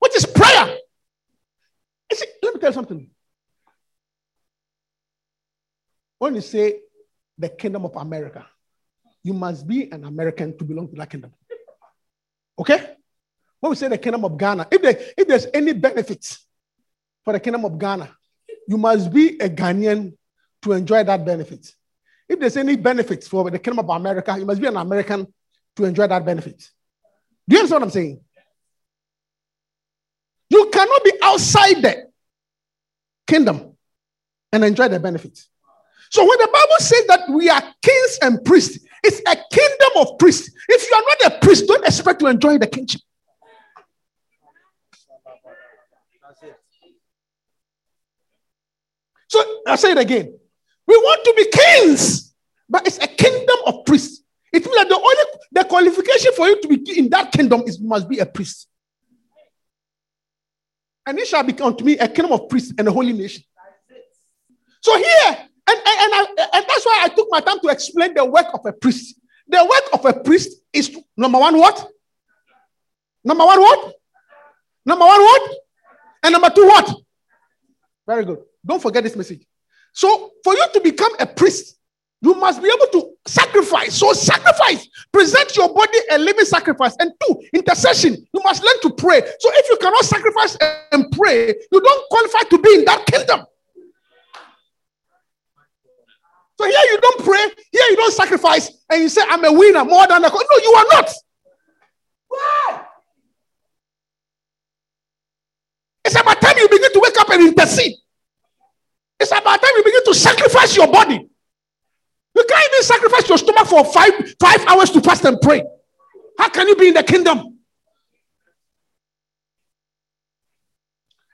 which is prayer. See, let me tell you something. When you say the kingdom of America, you must be an American to belong to that kingdom. Okay? When we say the kingdom of Ghana, if, there, if there's any benefits for the kingdom of Ghana, you must be a Ghanaian to enjoy that benefit. If there's any benefits for the kingdom of America, you must be an American to enjoy that benefit. Do you understand what I'm saying? You cannot be outside the kingdom and enjoy the benefits. So when the Bible says that we are kings and priests, it's a kingdom of priests. If you are not a priest, don't expect to enjoy the kingship. So I'll say it again. We want to be kings, but it's a kingdom of priests. It means that the only the qualification for you to be in that kingdom is you must be a priest. And it shall become to me a kingdom of priests and a holy nation. So here, and, and, and, I, and that's why I took my time to explain the work of a priest. The work of a priest is to, number one, what? Number one, what? Number one, what? And number two, what? Very good. Don't forget this message. So, for you to become a priest, You must be able to sacrifice. So, sacrifice. Present your body a living sacrifice. And two, intercession. You must learn to pray. So, if you cannot sacrifice and pray, you don't qualify to be in that kingdom. So, here you don't pray, here you don't sacrifice, and you say, I'm a winner more than a. No, you are not. Why? It's about time you begin to wake up and intercede. It's about time you begin to sacrifice your body. You can't even sacrifice your stomach for five, five hours to fast and pray. How can you be in the kingdom?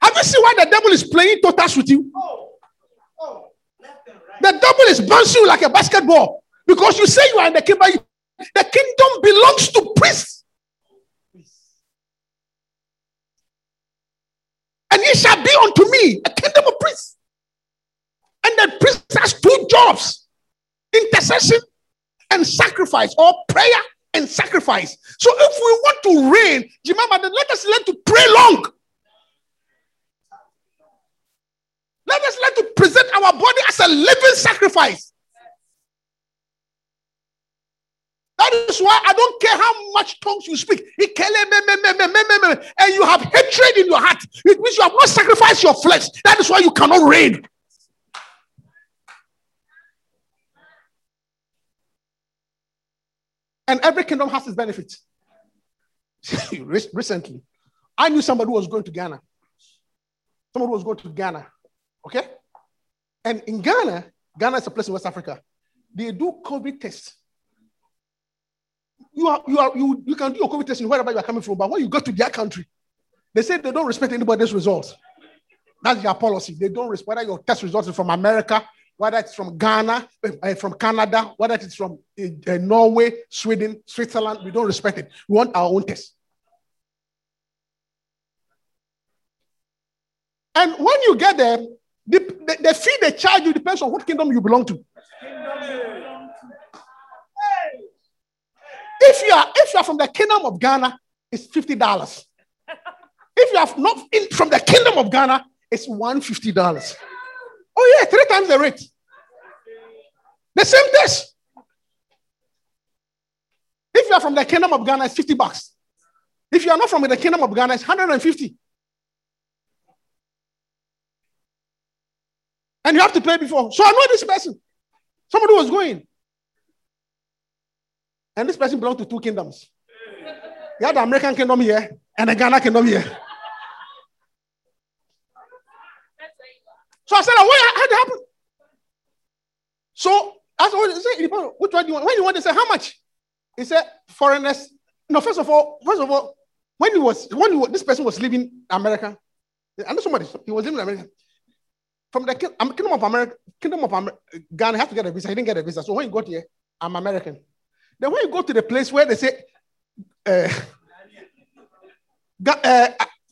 Have you seen why the devil is playing totas with you? Oh, oh, the devil is bouncing you like a basketball because you say you are in the kingdom. The kingdom belongs to priests. And ye shall be unto me a kingdom of priests. The priest has two jobs intercession and sacrifice, or prayer and sacrifice. So if we want to reign, remember, let us learn to pray long. Let us learn to present our body as a living sacrifice. That is why I don't care how much tongues you speak. And you have hatred in your heart. It means you have not sacrificed your flesh. That is why you cannot reign. And every kingdom has its benefits. [laughs] Recently, I knew somebody who was going to Ghana. Somebody was going to Ghana. Okay? And in Ghana, Ghana is a place in West Africa. They do COVID tests. You, are, you, are, you, you can do your COVID testing wherever you are coming from, but when you go to their country, they say they don't respect anybody's results. That's their policy. They don't respect whether your test results is from America, whether it's from Ghana, uh, from Canada, whether it's from uh, Norway, Sweden, Switzerland, we don't respect it. We want our own test. And when you get there, the, the, the fee they charge you depends on what kingdom you belong to. If you are if you are from the kingdom of Ghana, it's fifty dollars. If you are not in, from the kingdom of Ghana, it's one fifty dollars. Oh, yeah, three times the rate. The same test. If you are from the kingdom of Ghana, it's 50 bucks. If you are not from the kingdom of Ghana, it's 150. And you have to pay before. So I know this person. Somebody was going. And this person belonged to two kingdoms. You have the American kingdom here and the Ghana kingdom here. So I said, what had happened? So I said, which one do you want? When you want to say how much? He said, foreigners. No, first of all, first of all, when he was when he was, this person was leaving America, I know somebody, he was leaving America. From the kingdom of America, kingdom of America, Ghana have to get a visa. He didn't get a visa. So when he got here, I'm American. Then when you go to the place where they say, uh, [laughs] uh,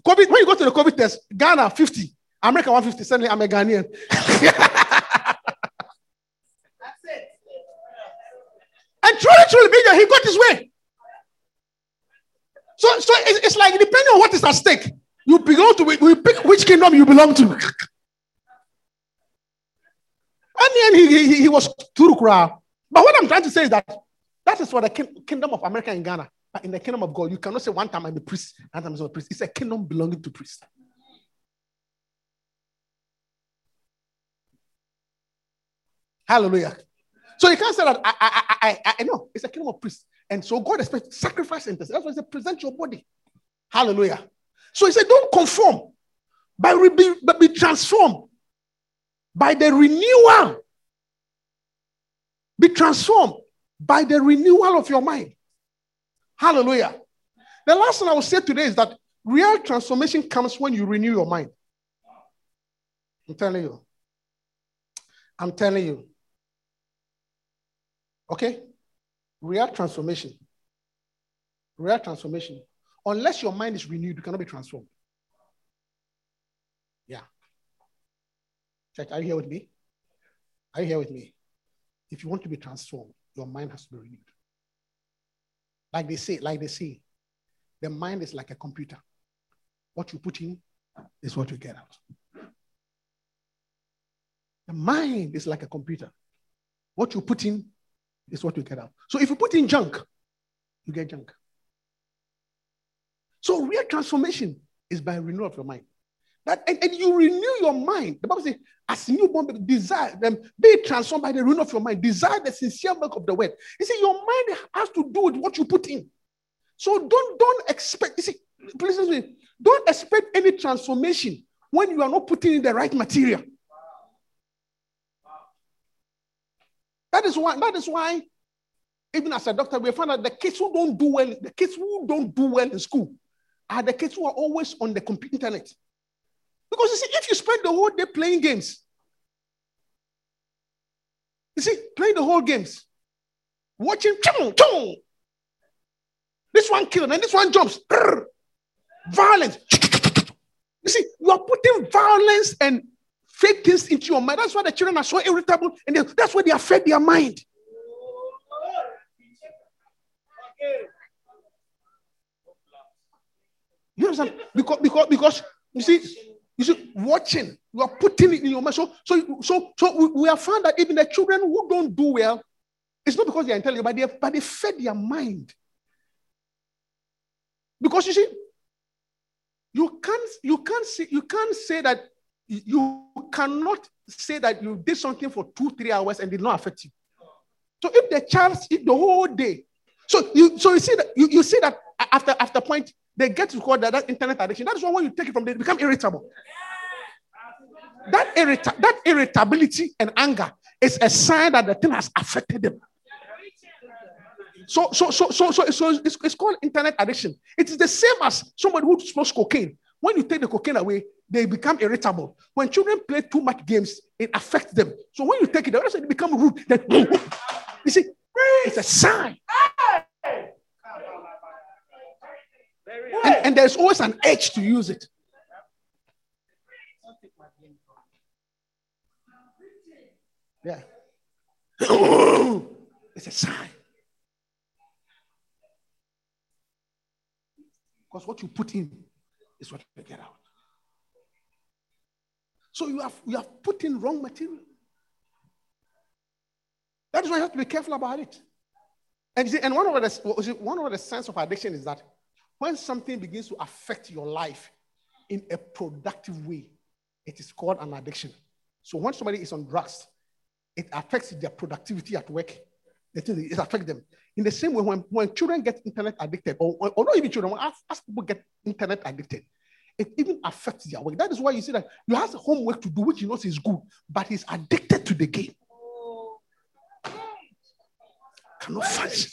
COVID, when you go to the COVID test, Ghana 50, America 150, suddenly I'm a Ghanaian. That's [laughs] it. And truly, truly, he got his way. So, so it's, it's like depending on what is at stake, you belong to we pick which kingdom you belong to. And then he, he, he was Turukra. But what I'm trying to say is that that is for the kingdom of America and Ghana. But in the kingdom of God, you cannot say one time I'm a priest, and time I'm a priest. It's a kingdom belonging to priests. Hallelujah. So you can't say that I, I, I, I, know it's a kingdom of priests. And so God expects sacrifice and That's why he said, present your body. Hallelujah. So he said, don't conform, but be, but be transformed by the renewal. Be transformed by the renewal of your mind. Hallelujah. The last thing I will say today is that real transformation comes when you renew your mind. I'm telling you. I'm telling you. Okay? Real transformation. Real transformation. Unless your mind is renewed, you cannot be transformed. Yeah. Check. Are you here with me? Are you here with me? If you want to be transformed, your mind has to be renewed. Like they say, like they say, the mind is like a computer. What you put in is what you get out. The mind is like a computer. What you put in is what you get out. So if you put in junk, you get junk. So real transformation is by renewal of your mind. That, and, and you renew your mind. The Bible says, as newborn baby, desire them, be transformed by the renewal of your mind. Desire the sincere milk of the word. You see, your mind has to do with what you put in. So don't don't expect. You see, please listen me. Don't expect any transformation when you are not putting in the right material. That is why. That is why. Even as a doctor, we find that the kids who don't do well, the kids who don't do well in school, are the kids who are always on the computer internet. Because you see, if you spend the whole day playing games, you see, playing the whole games, watching, chung, chung, this one kills, and this one jumps, violence. You see, you are putting violence and fake things into your mind. That's why the children are so irritable, and they, that's why they affect their mind. You understand? Because, because, because you see, you see, watching, you are putting it in your mind. So, so, so, so we, we have found that even the children who don't do well, it's not because they are intelligent, but they, but they fed their mind. Because you see, you can't, you can't say, you can't say that you cannot say that you did something for two, three hours and did not affect you. So if the child if the whole day, so you so you see that you, you see that after after point they get to call that, that internet addiction. That's why when you take it from them, they become irritable. That, irrita- that irritability and anger is a sign that the thing has affected them. So, so, so, so, so, so it's, it's called internet addiction. It is the same as somebody who smokes cocaine. When you take the cocaine away, they become irritable. When children play too much games, it affects them. So when you take it they become rude. Then, [laughs] you see, it's a sign. And, and there's always an edge to use it. Yeah. [coughs] it's a sign. Because what you put in is what you get out. So you have you have put in wrong material. That is why you have to be careful about it. And, see, and one of the one of the signs of addiction is that when something begins to affect your life in a productive way, it is called an addiction. So when somebody is on drugs, it affects their productivity at work. It affects them. In the same way, when, when children get internet addicted, or, or, or not even children, as, as people get internet addicted, it even affects their work. That is why you see that you have homework to do, which you know is good, but he's addicted to the game. Cannot function.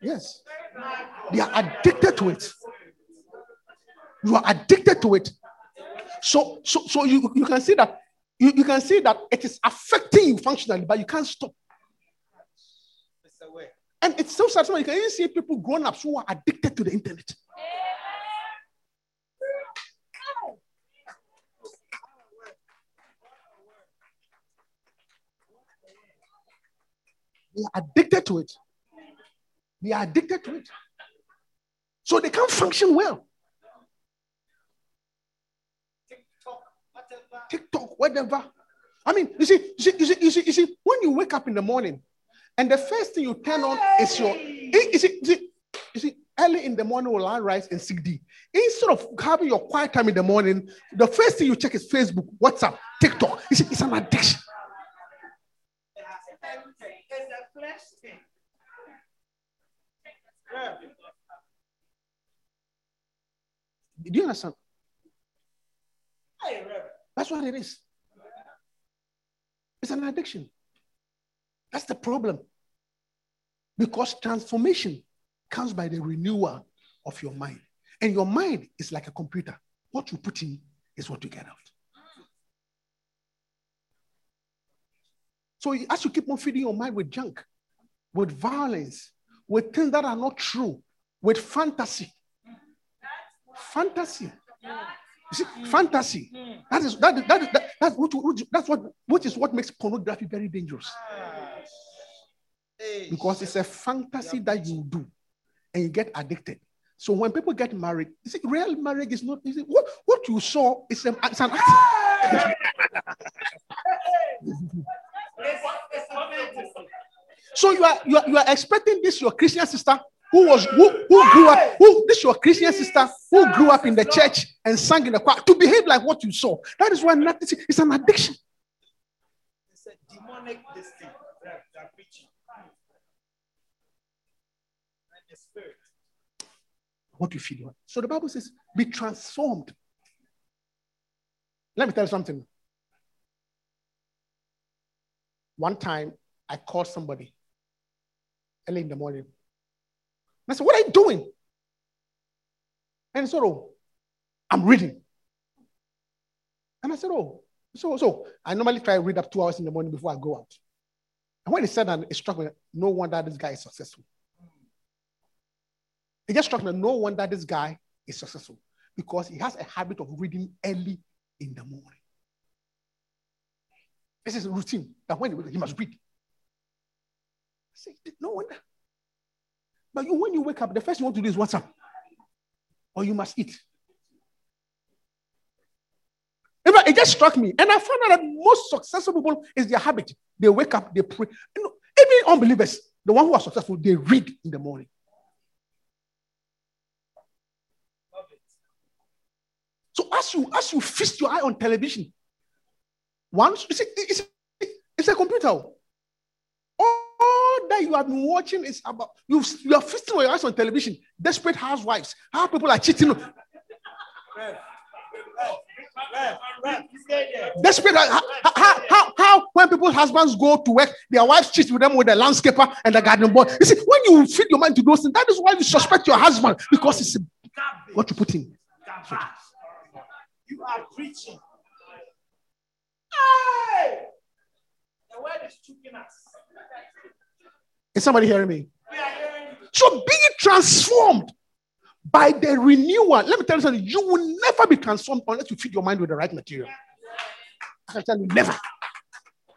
Yes. They are addicted to it. You are addicted to it. So, so, so you, you can see that you, you can see that it is affecting you functionally, but you can't stop. And it's so sad. You can even see people grown ups who are addicted to the internet. They are addicted to it. They are addicted to it. So they can't function well. TikTok, whatever. I mean, you see, you see, you see, you see, you see, when you wake up in the morning and the first thing you turn on is your, you see, you see, you see early in the morning will I rise and seek thee. Instead of having your quiet time in the morning, the first thing you check is Facebook, WhatsApp, TikTok. You see, it's an addiction. Do you understand? That's what it is. It's an addiction. That's the problem. Because transformation comes by the renewal of your mind. And your mind is like a computer. What you put in is what you get out. So as you keep on feeding your mind with junk, with violence, with things that are not true, with fantasy. Fantasy. You see, fantasy. That is that, that, that, that's, which, which, that's what which is what makes pornography very dangerous. Because it's a fantasy that you do and you get addicted. So when people get married, you see, real marriage is not. See, what what you saw is an, it's an [laughs] so you are, you are you are expecting this your Christian sister who was who, who grew up who this your Christian sister who grew up in the church and sang in the choir to behave like what you saw. That is why nothing. It's an addiction. It's a demonic thing. What you feel. So the Bible says, be transformed. Let me tell you something. One time I called somebody early in the morning I said, What are you doing? And so, oh, I'm reading. And I said, Oh, so, so I normally try to read up two hours in the morning before I go out. And when he said that, it struck me, no wonder this guy is successful. It just struck me, no wonder this guy is successful because he has a habit of reading early in the morning. This is a routine that when he must read. I said, no wonder. But you, when you wake up, the first thing you want to do is what's up? Or you must eat. It just struck me. And I found out that most successful people is their habit. They wake up, they pray. You know, even unbelievers, the one who are successful, they read in the morning. So as you as you feast your eye on television, once it's, it's, it's a computer all that you have been watching is about you. You are feasting on your eyes on television. Desperate housewives. How people are cheating. Desperate. How, how, how, how, when people's husbands go to work, their wives cheat with them with the landscaper and the garden boy. You see, when you feed your mind to those things, that is why you suspect your husband because it's what you put in. You are preaching. Hey! The word is choking us. Is somebody hearing me? So being transformed by the renewal. Let me tell you something. You will never be transformed unless you feed your mind with the right material. I can tell you, never.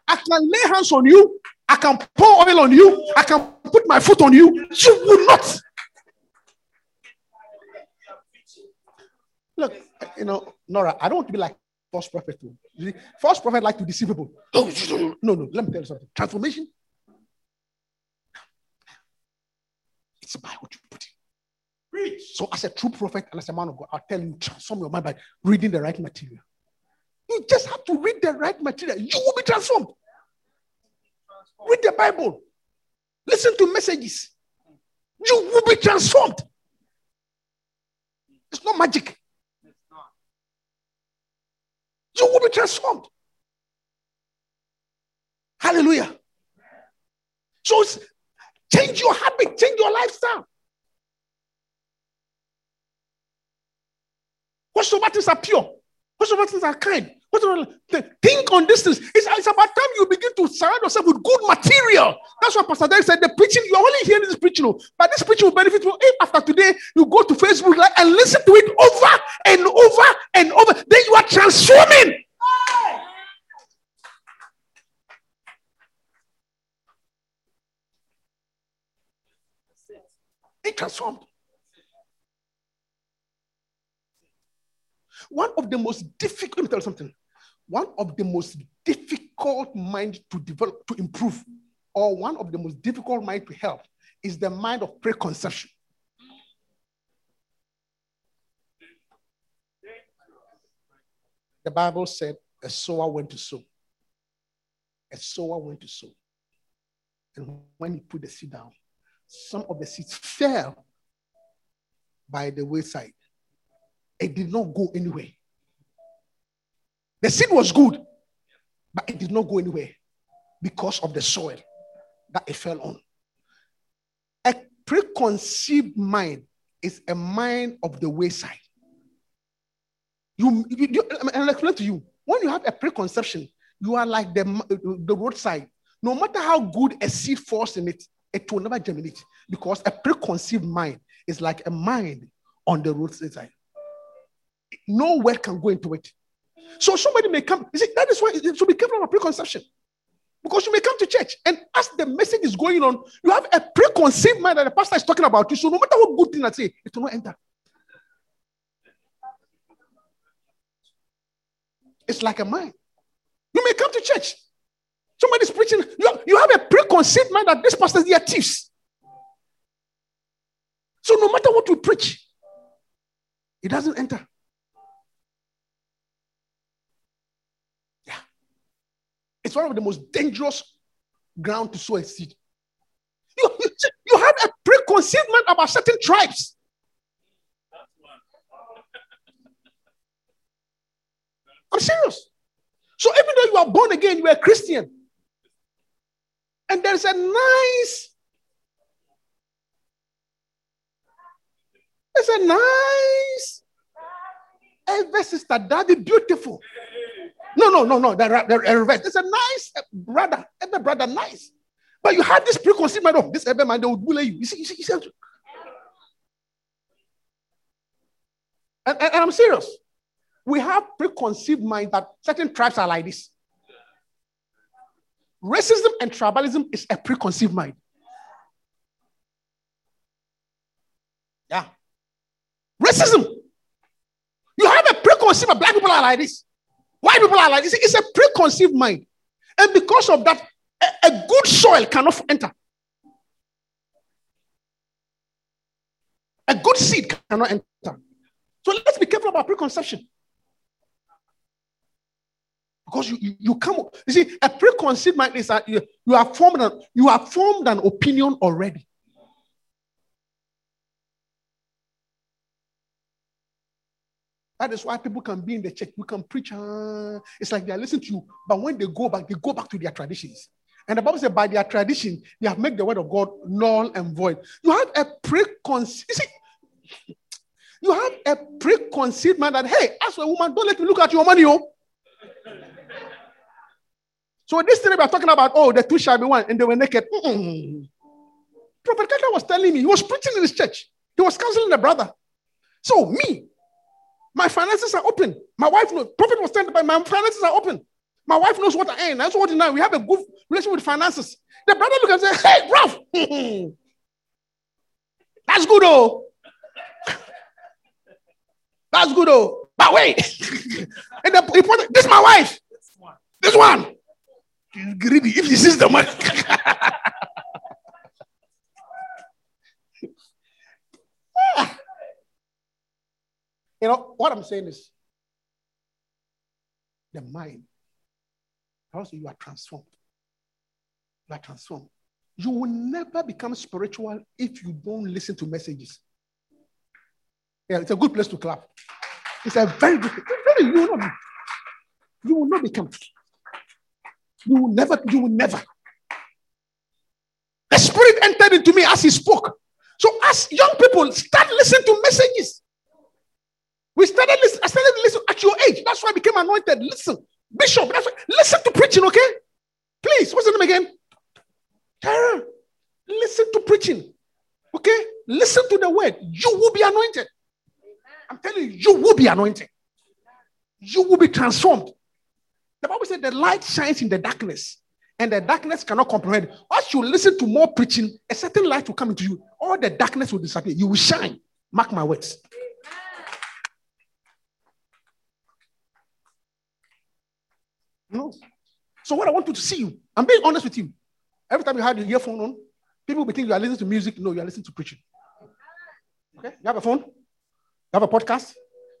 I can lay hands on you. I can pour oil on you. I can put my foot on you. You will not. Look, you know, Nora, I don't want to be like false prophet. False prophet like to deceive people. Oh, no, no, let me tell you something. Transformation It's by what you put in. So, as a true prophet and as a man of God, I'll tell you, transform your mind by reading the right material. You just have to read the right material. You will be transformed. Read the Bible. Listen to messages. You will be transformed. It's not magic. You will be transformed. Hallelujah. So Change your habit, change your lifestyle. Whatsoever things are pure, whatsoever things are kind, whatsoever think on this things. It's, it's about time you begin to surround yourself with good material. That's what Pastor Derek said. The preaching, you're only hearing this preaching, oh, but this preaching will benefit you. If after today you go to Facebook and listen to it over and over and over, then you are transforming. Be transformed. One of the most difficult, let me tell you something. One of the most difficult mind to develop, to improve, or one of the most difficult mind to help is the mind of preconception. The Bible said a sower went to sow. A sower went to sow. And when he put the seed down, some of the seeds fell by the wayside. It did not go anywhere. The seed was good, but it did not go anywhere because of the soil that it fell on. A preconceived mind is a mind of the wayside. You, you, you I'll explain to you. When you have a preconception, you are like the, the roadside. No matter how good a seed falls in it, it will never germinate because a preconceived mind is like a mind on the roadside. No word can go into it. So somebody may come. You see, that is why you should be careful of preconception. Because you may come to church and as the message is going on, you have a preconceived mind that the pastor is talking about you. So no matter what good thing I say, it will not enter. It's like a mind. You may come to church. Somebody's preaching. You have, a preconceived mind that this pastors, is are thieves. So no matter what you preach, it doesn't enter. Yeah. It's one of the most dangerous ground to sow a seed. You, you, you have a preconceived mind about certain tribes. I'm serious. So even though you are born again, you are a Christian. And there's a nice, there's a nice Ewe sister, daddy, beautiful. No, no, no, no. The, the, reverse. It's a nice eh, brother. Every brother, nice. But you have this preconceived mind of this every man, they will bully you. You see, you see, you see. And, and, and I'm serious we have preconceived mind that certain tribes are like this. Racism and tribalism is a preconceived mind. Yeah. Racism. You have a preconceived. Black people are like this. White people are like this. It's a preconceived mind. And because of that, a, a good soil cannot enter. A good seed cannot enter. So let's be careful about preconception. Because you, you, you come, you see, a preconceived mind is that you, you have formed an, you have formed an opinion already. That is why people can be in the church. You can preach. Uh, it's like they are listening to you. But when they go back, they go back to their traditions. And the Bible says, by their tradition, they have made the word of God null and void. You have a preconceived, you see, you have a preconceived mind that, hey, as a woman, don't let me look at your money, oh. So this thing we are talking about, oh, the two shall be one, and they were naked. Mm-mm. Prophet Kaka was telling me, he was preaching in his church. He was counseling the brother. So me, my finances are open. My wife knows. Prophet was telling me, my finances are open. My wife knows what I earn. That's what now we have a good relationship with finances. The brother look and say, hey, bro, [laughs] that's good, oh. That's good, oh. But wait. [laughs] and the, this is my wife. This one. Greedy if he sees the money. [laughs] you know, what I'm saying is the mind. Also, you are transformed. You are transformed. You will never become spiritual if you don't listen to messages. Yeah, it's a good place to clap. It's a very good. You will not, you will not become. You will never, you will never. The Spirit entered into me as He spoke. So, as young people, start listening to messages. We started listening, I started listening at your age. That's why I became anointed. Listen, Bishop, that's why, listen to preaching, okay? Please, what's the name again? Tara. Listen to preaching. Okay? Listen to the word. You will be anointed. I'm telling you, you will be anointed. You will be transformed. The Bible said the light shines in the darkness, and the darkness cannot comprehend. As you listen to more preaching, a certain light will come into you. All the darkness will disappear. You will shine. Mark my words. No. So what I want you to see you, I'm being honest with you. Every time you have your earphone on, people will think you are listening to music. No, you are listening to preaching. Okay? You have a phone? You have a podcast?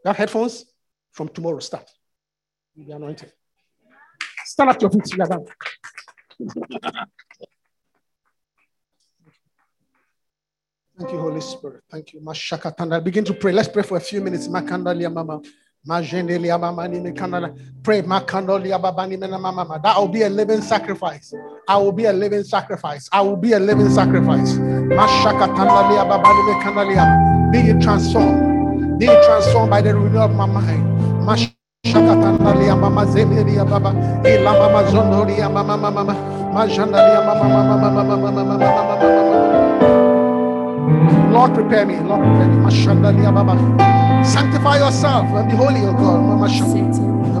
You have headphones? From tomorrow, start. You'll be anointed. Stand up your feet. Thank you, Holy Spirit. Thank you. Mashakatanda. Begin to pray. Let's pray for a few minutes. Makandalia mama. Majendelia mama ni mekandala. Pray. Makandolia babani mena mama. That will be a living sacrifice. I will be a living sacrifice. I will be a living sacrifice. Mashakatandalia babani mekandalia. Be transformed. Be transformed by the renewal of my mind. Mash Shakatandalia mama zeneria baba ila mama zondoria mama mama mama majandalia mama mama mama mama mama mama Lord prepare me Lord prepare me mashandalia baba sanctify yourself and be holy O God mama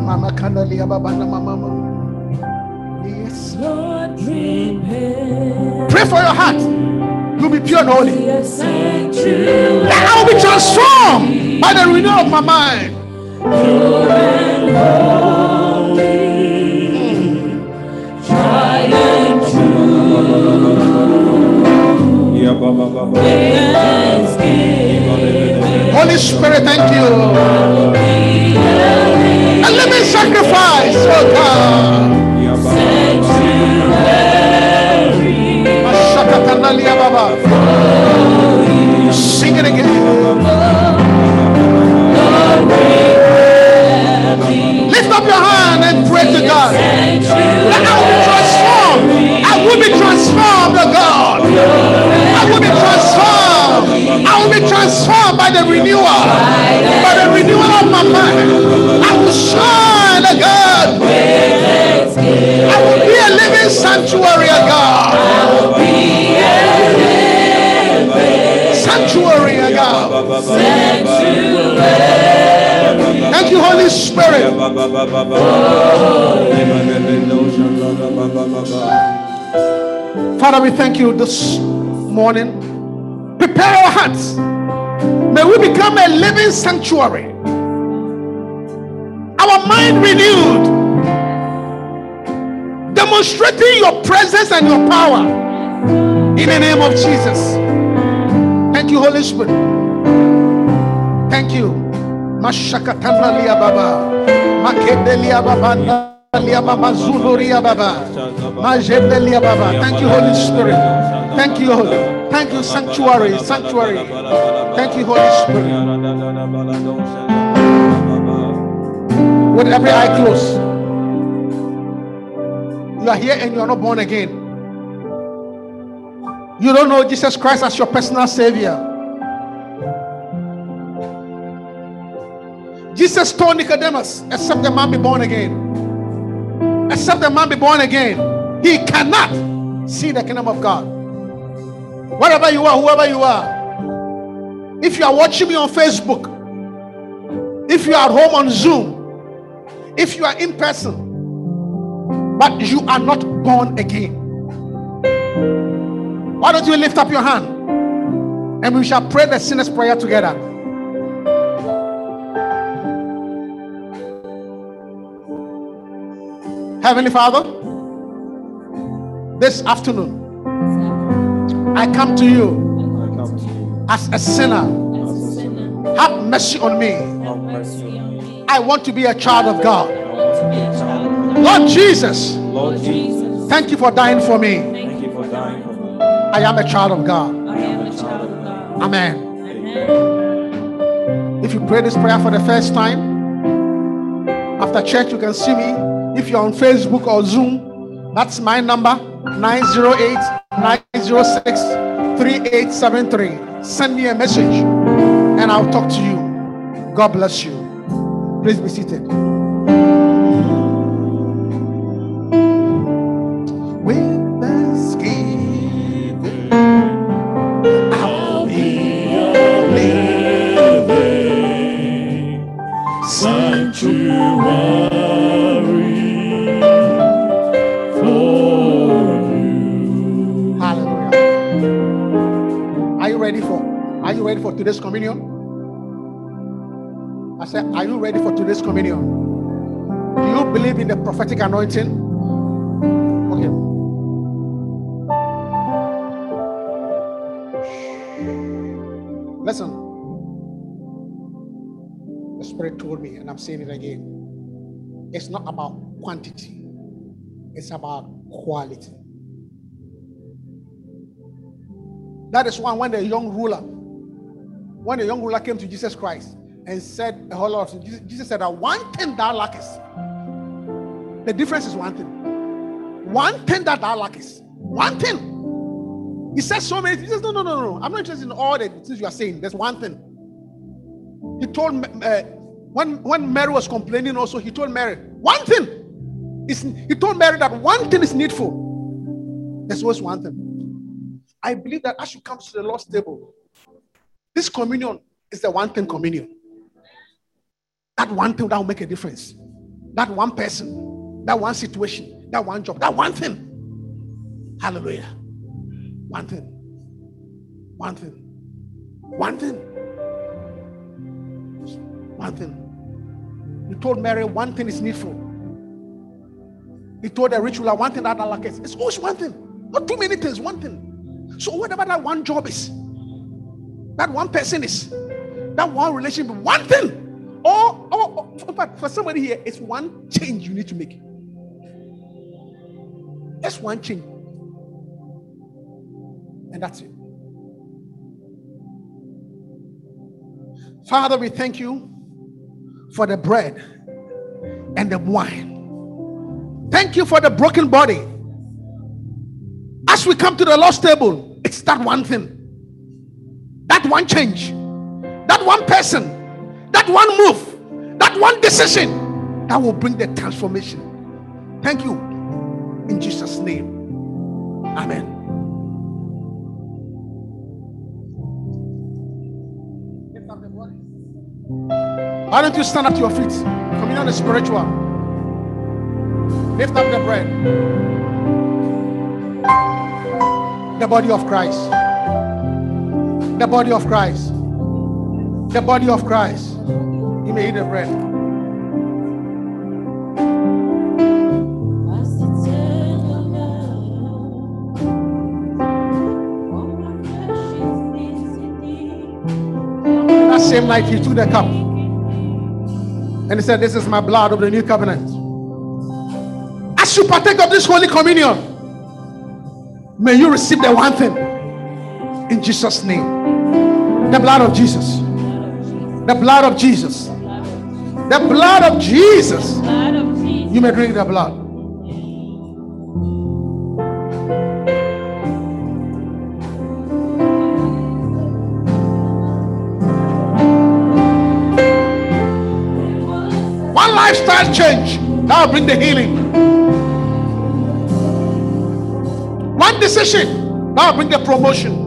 mama kandalia baba mama mama Yes Pray for your heart. You'll be pure and holy. I will be transformed by the renewal of my mind. Holy Spirit, thank you. A living sacrifice, oh God. Mashakatanalia I will be transformed by the renewal. By the renewal of my mind. I will shine, oh God. I will be a living sanctuary, oh God. Sanctuary, oh God. Sanctuary. Thank you, Holy Spirit. Father, we thank you this morning. Prepare our hearts. May we become a living sanctuary. Our mind renewed. Demonstrating your presence and your power. In the name of Jesus. Thank you, Holy Spirit. Thank you. Baba. Baba. Thank you, Holy Spirit. Thank you, Holy. Thank you, Sanctuary. Sanctuary. Thank you, Holy Spirit. With every eye closed. You are here and you are not born again. You don't know Jesus Christ as your personal Savior. Jesus told Nicodemus, except the man be born again. Except the man be born again, he cannot see the kingdom of God. Wherever you are, whoever you are, if you are watching me on Facebook, if you are at home on Zoom, if you are in person, but you are not born again, why don't you lift up your hand and we shall pray the sinner's prayer together? Heavenly Father, this afternoon I come to you as a sinner. Have mercy on me. I want to be a child of God. Lord Jesus, Lord Jesus, thank you for dying for me. for dying for me. I am a child of God. I am a child of God. Amen. Amen. If you pray this prayer for the first time, after church, you can see me. If you're on Facebook or Zoom, that's my number 908 906 3873. Send me a message and I'll talk to you. God bless you. Please be seated. Ready for today's communion? I said, Are you ready for today's communion? Do you believe in the prophetic anointing? Okay. Listen. The Spirit told me, and I'm saying it again. It's not about quantity, it's about quality. That is why when the young ruler, when the young ruler came to Jesus Christ and said a whole lot of things, Jesus- said one thing thou lackest. The difference is one thing. One thing that thou lackest. One thing. He said so many things. He says, No, no, no, no. I'm not interested in all the things you are saying. There's one thing. He told uh, when when Mary was complaining, also he told Mary one thing. He told Mary that one thing is needful. There's always one thing. I believe that as you come to the Lord's table, this communion is the one thing communion. That one thing that will make a difference. That one person, that one situation, that one job, that one thing. Hallelujah. One thing. One thing. One thing. One thing. You told Mary one thing is needful. He told the rich ruler one thing that Allah lacks. It's always one thing. Not too many things, one thing. So whatever that one job is, that one person is, that one relationship, one thing. Or, or, or for, for somebody here, it's one change you need to make. That's one change. And that's it. Father, we thank you for the bread and the wine. Thank you for the broken body. As we come to the Lord's table, it's that one thing, that one change, that one person, that one move, that one decision that will bring the transformation. Thank you. In Jesus' name. Amen. Why don't you stand up to your feet? Communion is spiritual. Lift up the bread. The body of Christ. The body of Christ. The body of Christ. You may eat the bread. That same night he took the cup. And he said, This is my blood of the new covenant. As you partake of this holy communion, may you receive the one thing in Jesus' name. The blood of Jesus. The blood of Jesus. The blood of Jesus. You may drink the blood. One lifestyle change that will bring the healing. One decision that will bring the promotion.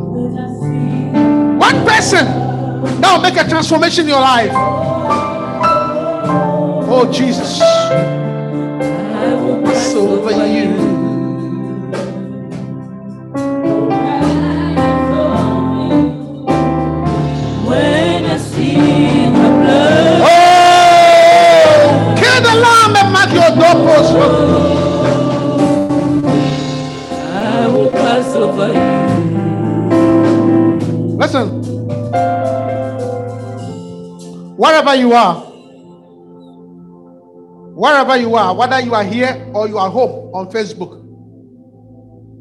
Person that will make a transformation in your life. Oh, Jesus. Pass over you. I Oh, kill the lamb and mark your doorpost. Wherever you are, wherever you are, whether you are here or you are home on Facebook,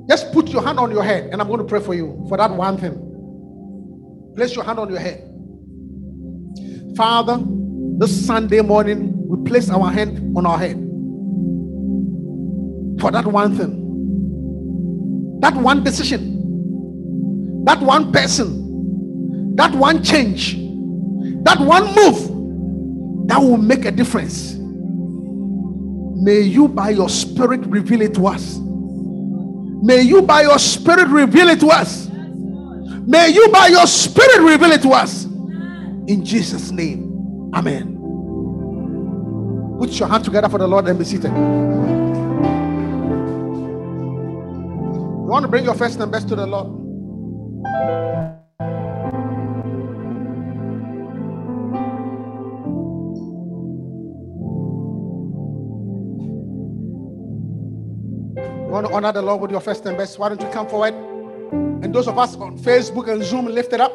just put your hand on your head and I'm going to pray for you for that one thing. Place your hand on your head. Father, this Sunday morning, we place our hand on our head for that one thing, that one decision, that one person, that one change, that one move that will make a difference. May you, by your spirit, reveal it to us. May you, by your spirit, reveal it to us. May you, by your spirit, reveal it to us. In Jesus' name. Amen. Put your hand together for the Lord and be seated. You want to bring your first and best to the Lord? Want to honor the Lord with your first and best? Why don't you come forward? And those of us on Facebook and Zoom, lift it up.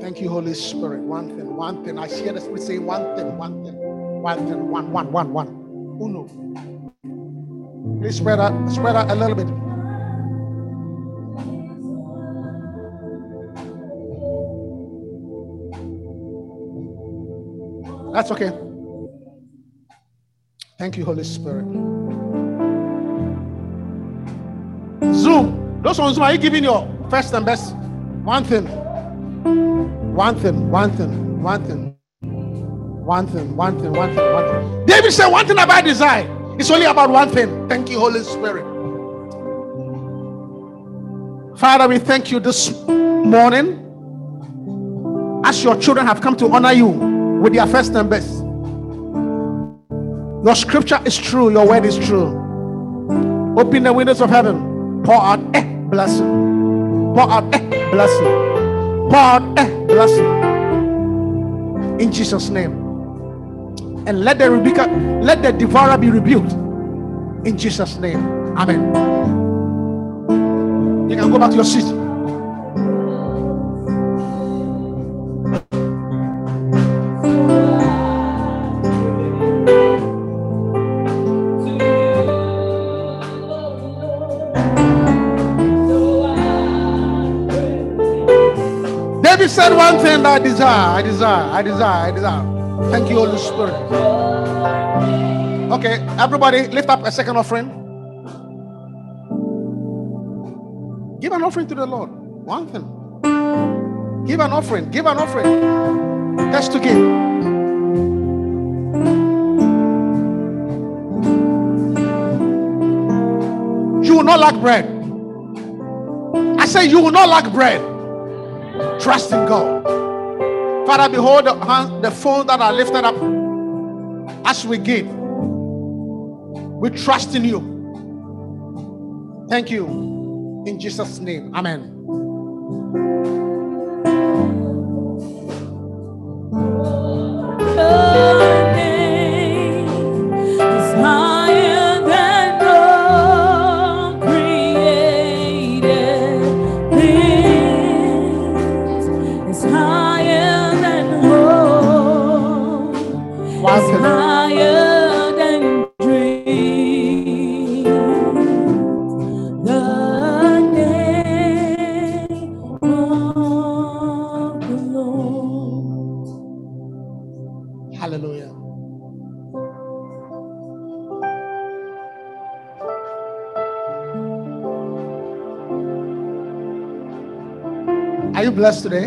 Thank you, Holy Spirit. One thing, one thing. I hear the Spirit saying one thing, one thing, one thing, one, one, one, one. Uno. Please spread out, spread out a little bit. That's okay. Thank you, Holy Spirit. Zoom. Those on Zoom, are you giving your first and best? One thing. One thing, one thing, one thing. One thing, one thing, one thing, one thing. David said one thing about desire. It's only about one thing. Thank you, Holy Spirit. Father, we thank you this morning as your children have come to honor you with their first and best. Your scripture is true, your word is true. Open the windows of heaven. Pour out a blessing. Pour out a blessing. Pour out a blessing. In Jesus' name. And let the Rebecca, let the devourer be rebuked. In Jesus' name. Amen. You can go back to your seat. One thing I desire, I desire, I desire, I desire. Thank you, Holy Spirit. Okay, everybody, lift up a second offering. Give an offering to the Lord. One thing. Give an offering. Give an offering. That's to give. You will not lack bread. I say you will not lack bread. Trust in God. Father, behold the, hand, the phone that are lifted up as we give. We trust in you. Thank you. In Jesus' name. Amen. Are you blessed today?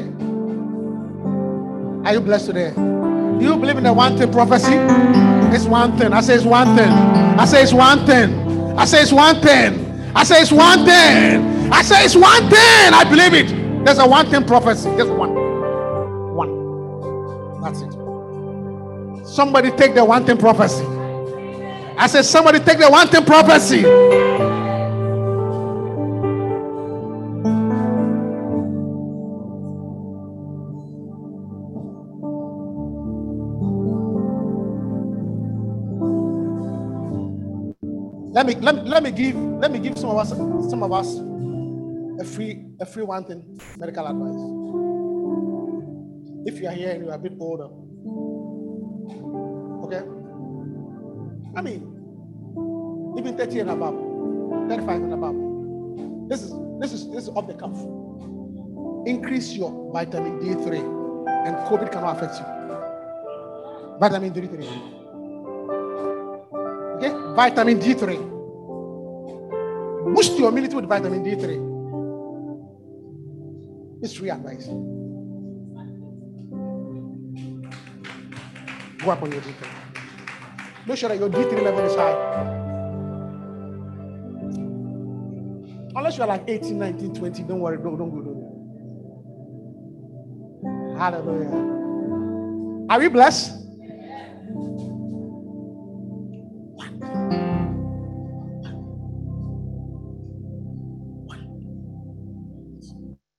Are you blessed today? Do you believe in the one thing prophecy? It's one thing. I say it's one thing. I say it's one thing. I say it's one thing. I say it's one thing. I say it's one thing. I believe it. There's a one thing prophecy. Just one. One. That's it. Somebody take the one thing prophecy. I said, somebody take the one thing prophecy. Let me let me let me give let me give some of us some of us a free a free one thing medical advice. If you are here and you are a bit older, okay? I mean, even 30 and above, 35 and above. This is this is this is off the cuff. Increase your vitamin D3, and COVID cannot affect you. Vitamin D3. Okay? Vitamin D3. Boost your immunity with vitamin D3. It's free advice. Go up on your D3. Make sure that your D3 level is high. Unless you're like 18, 19, 20, don't worry, don't, don't go do that. Hallelujah. Are we blessed?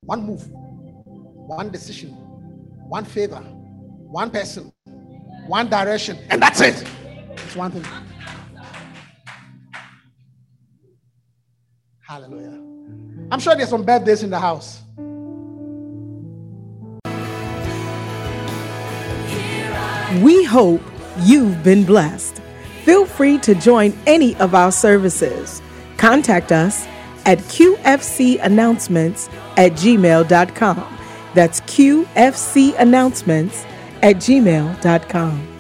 One move, one decision, one favor, one person, one direction, and that's it. It's one thing. Hallelujah. I'm sure there's some birthdays in the house. We hope you've been blessed. Feel free to join any of our services. Contact us at qfcannouncements at gmail.com. That's qfcannouncements at gmail.com.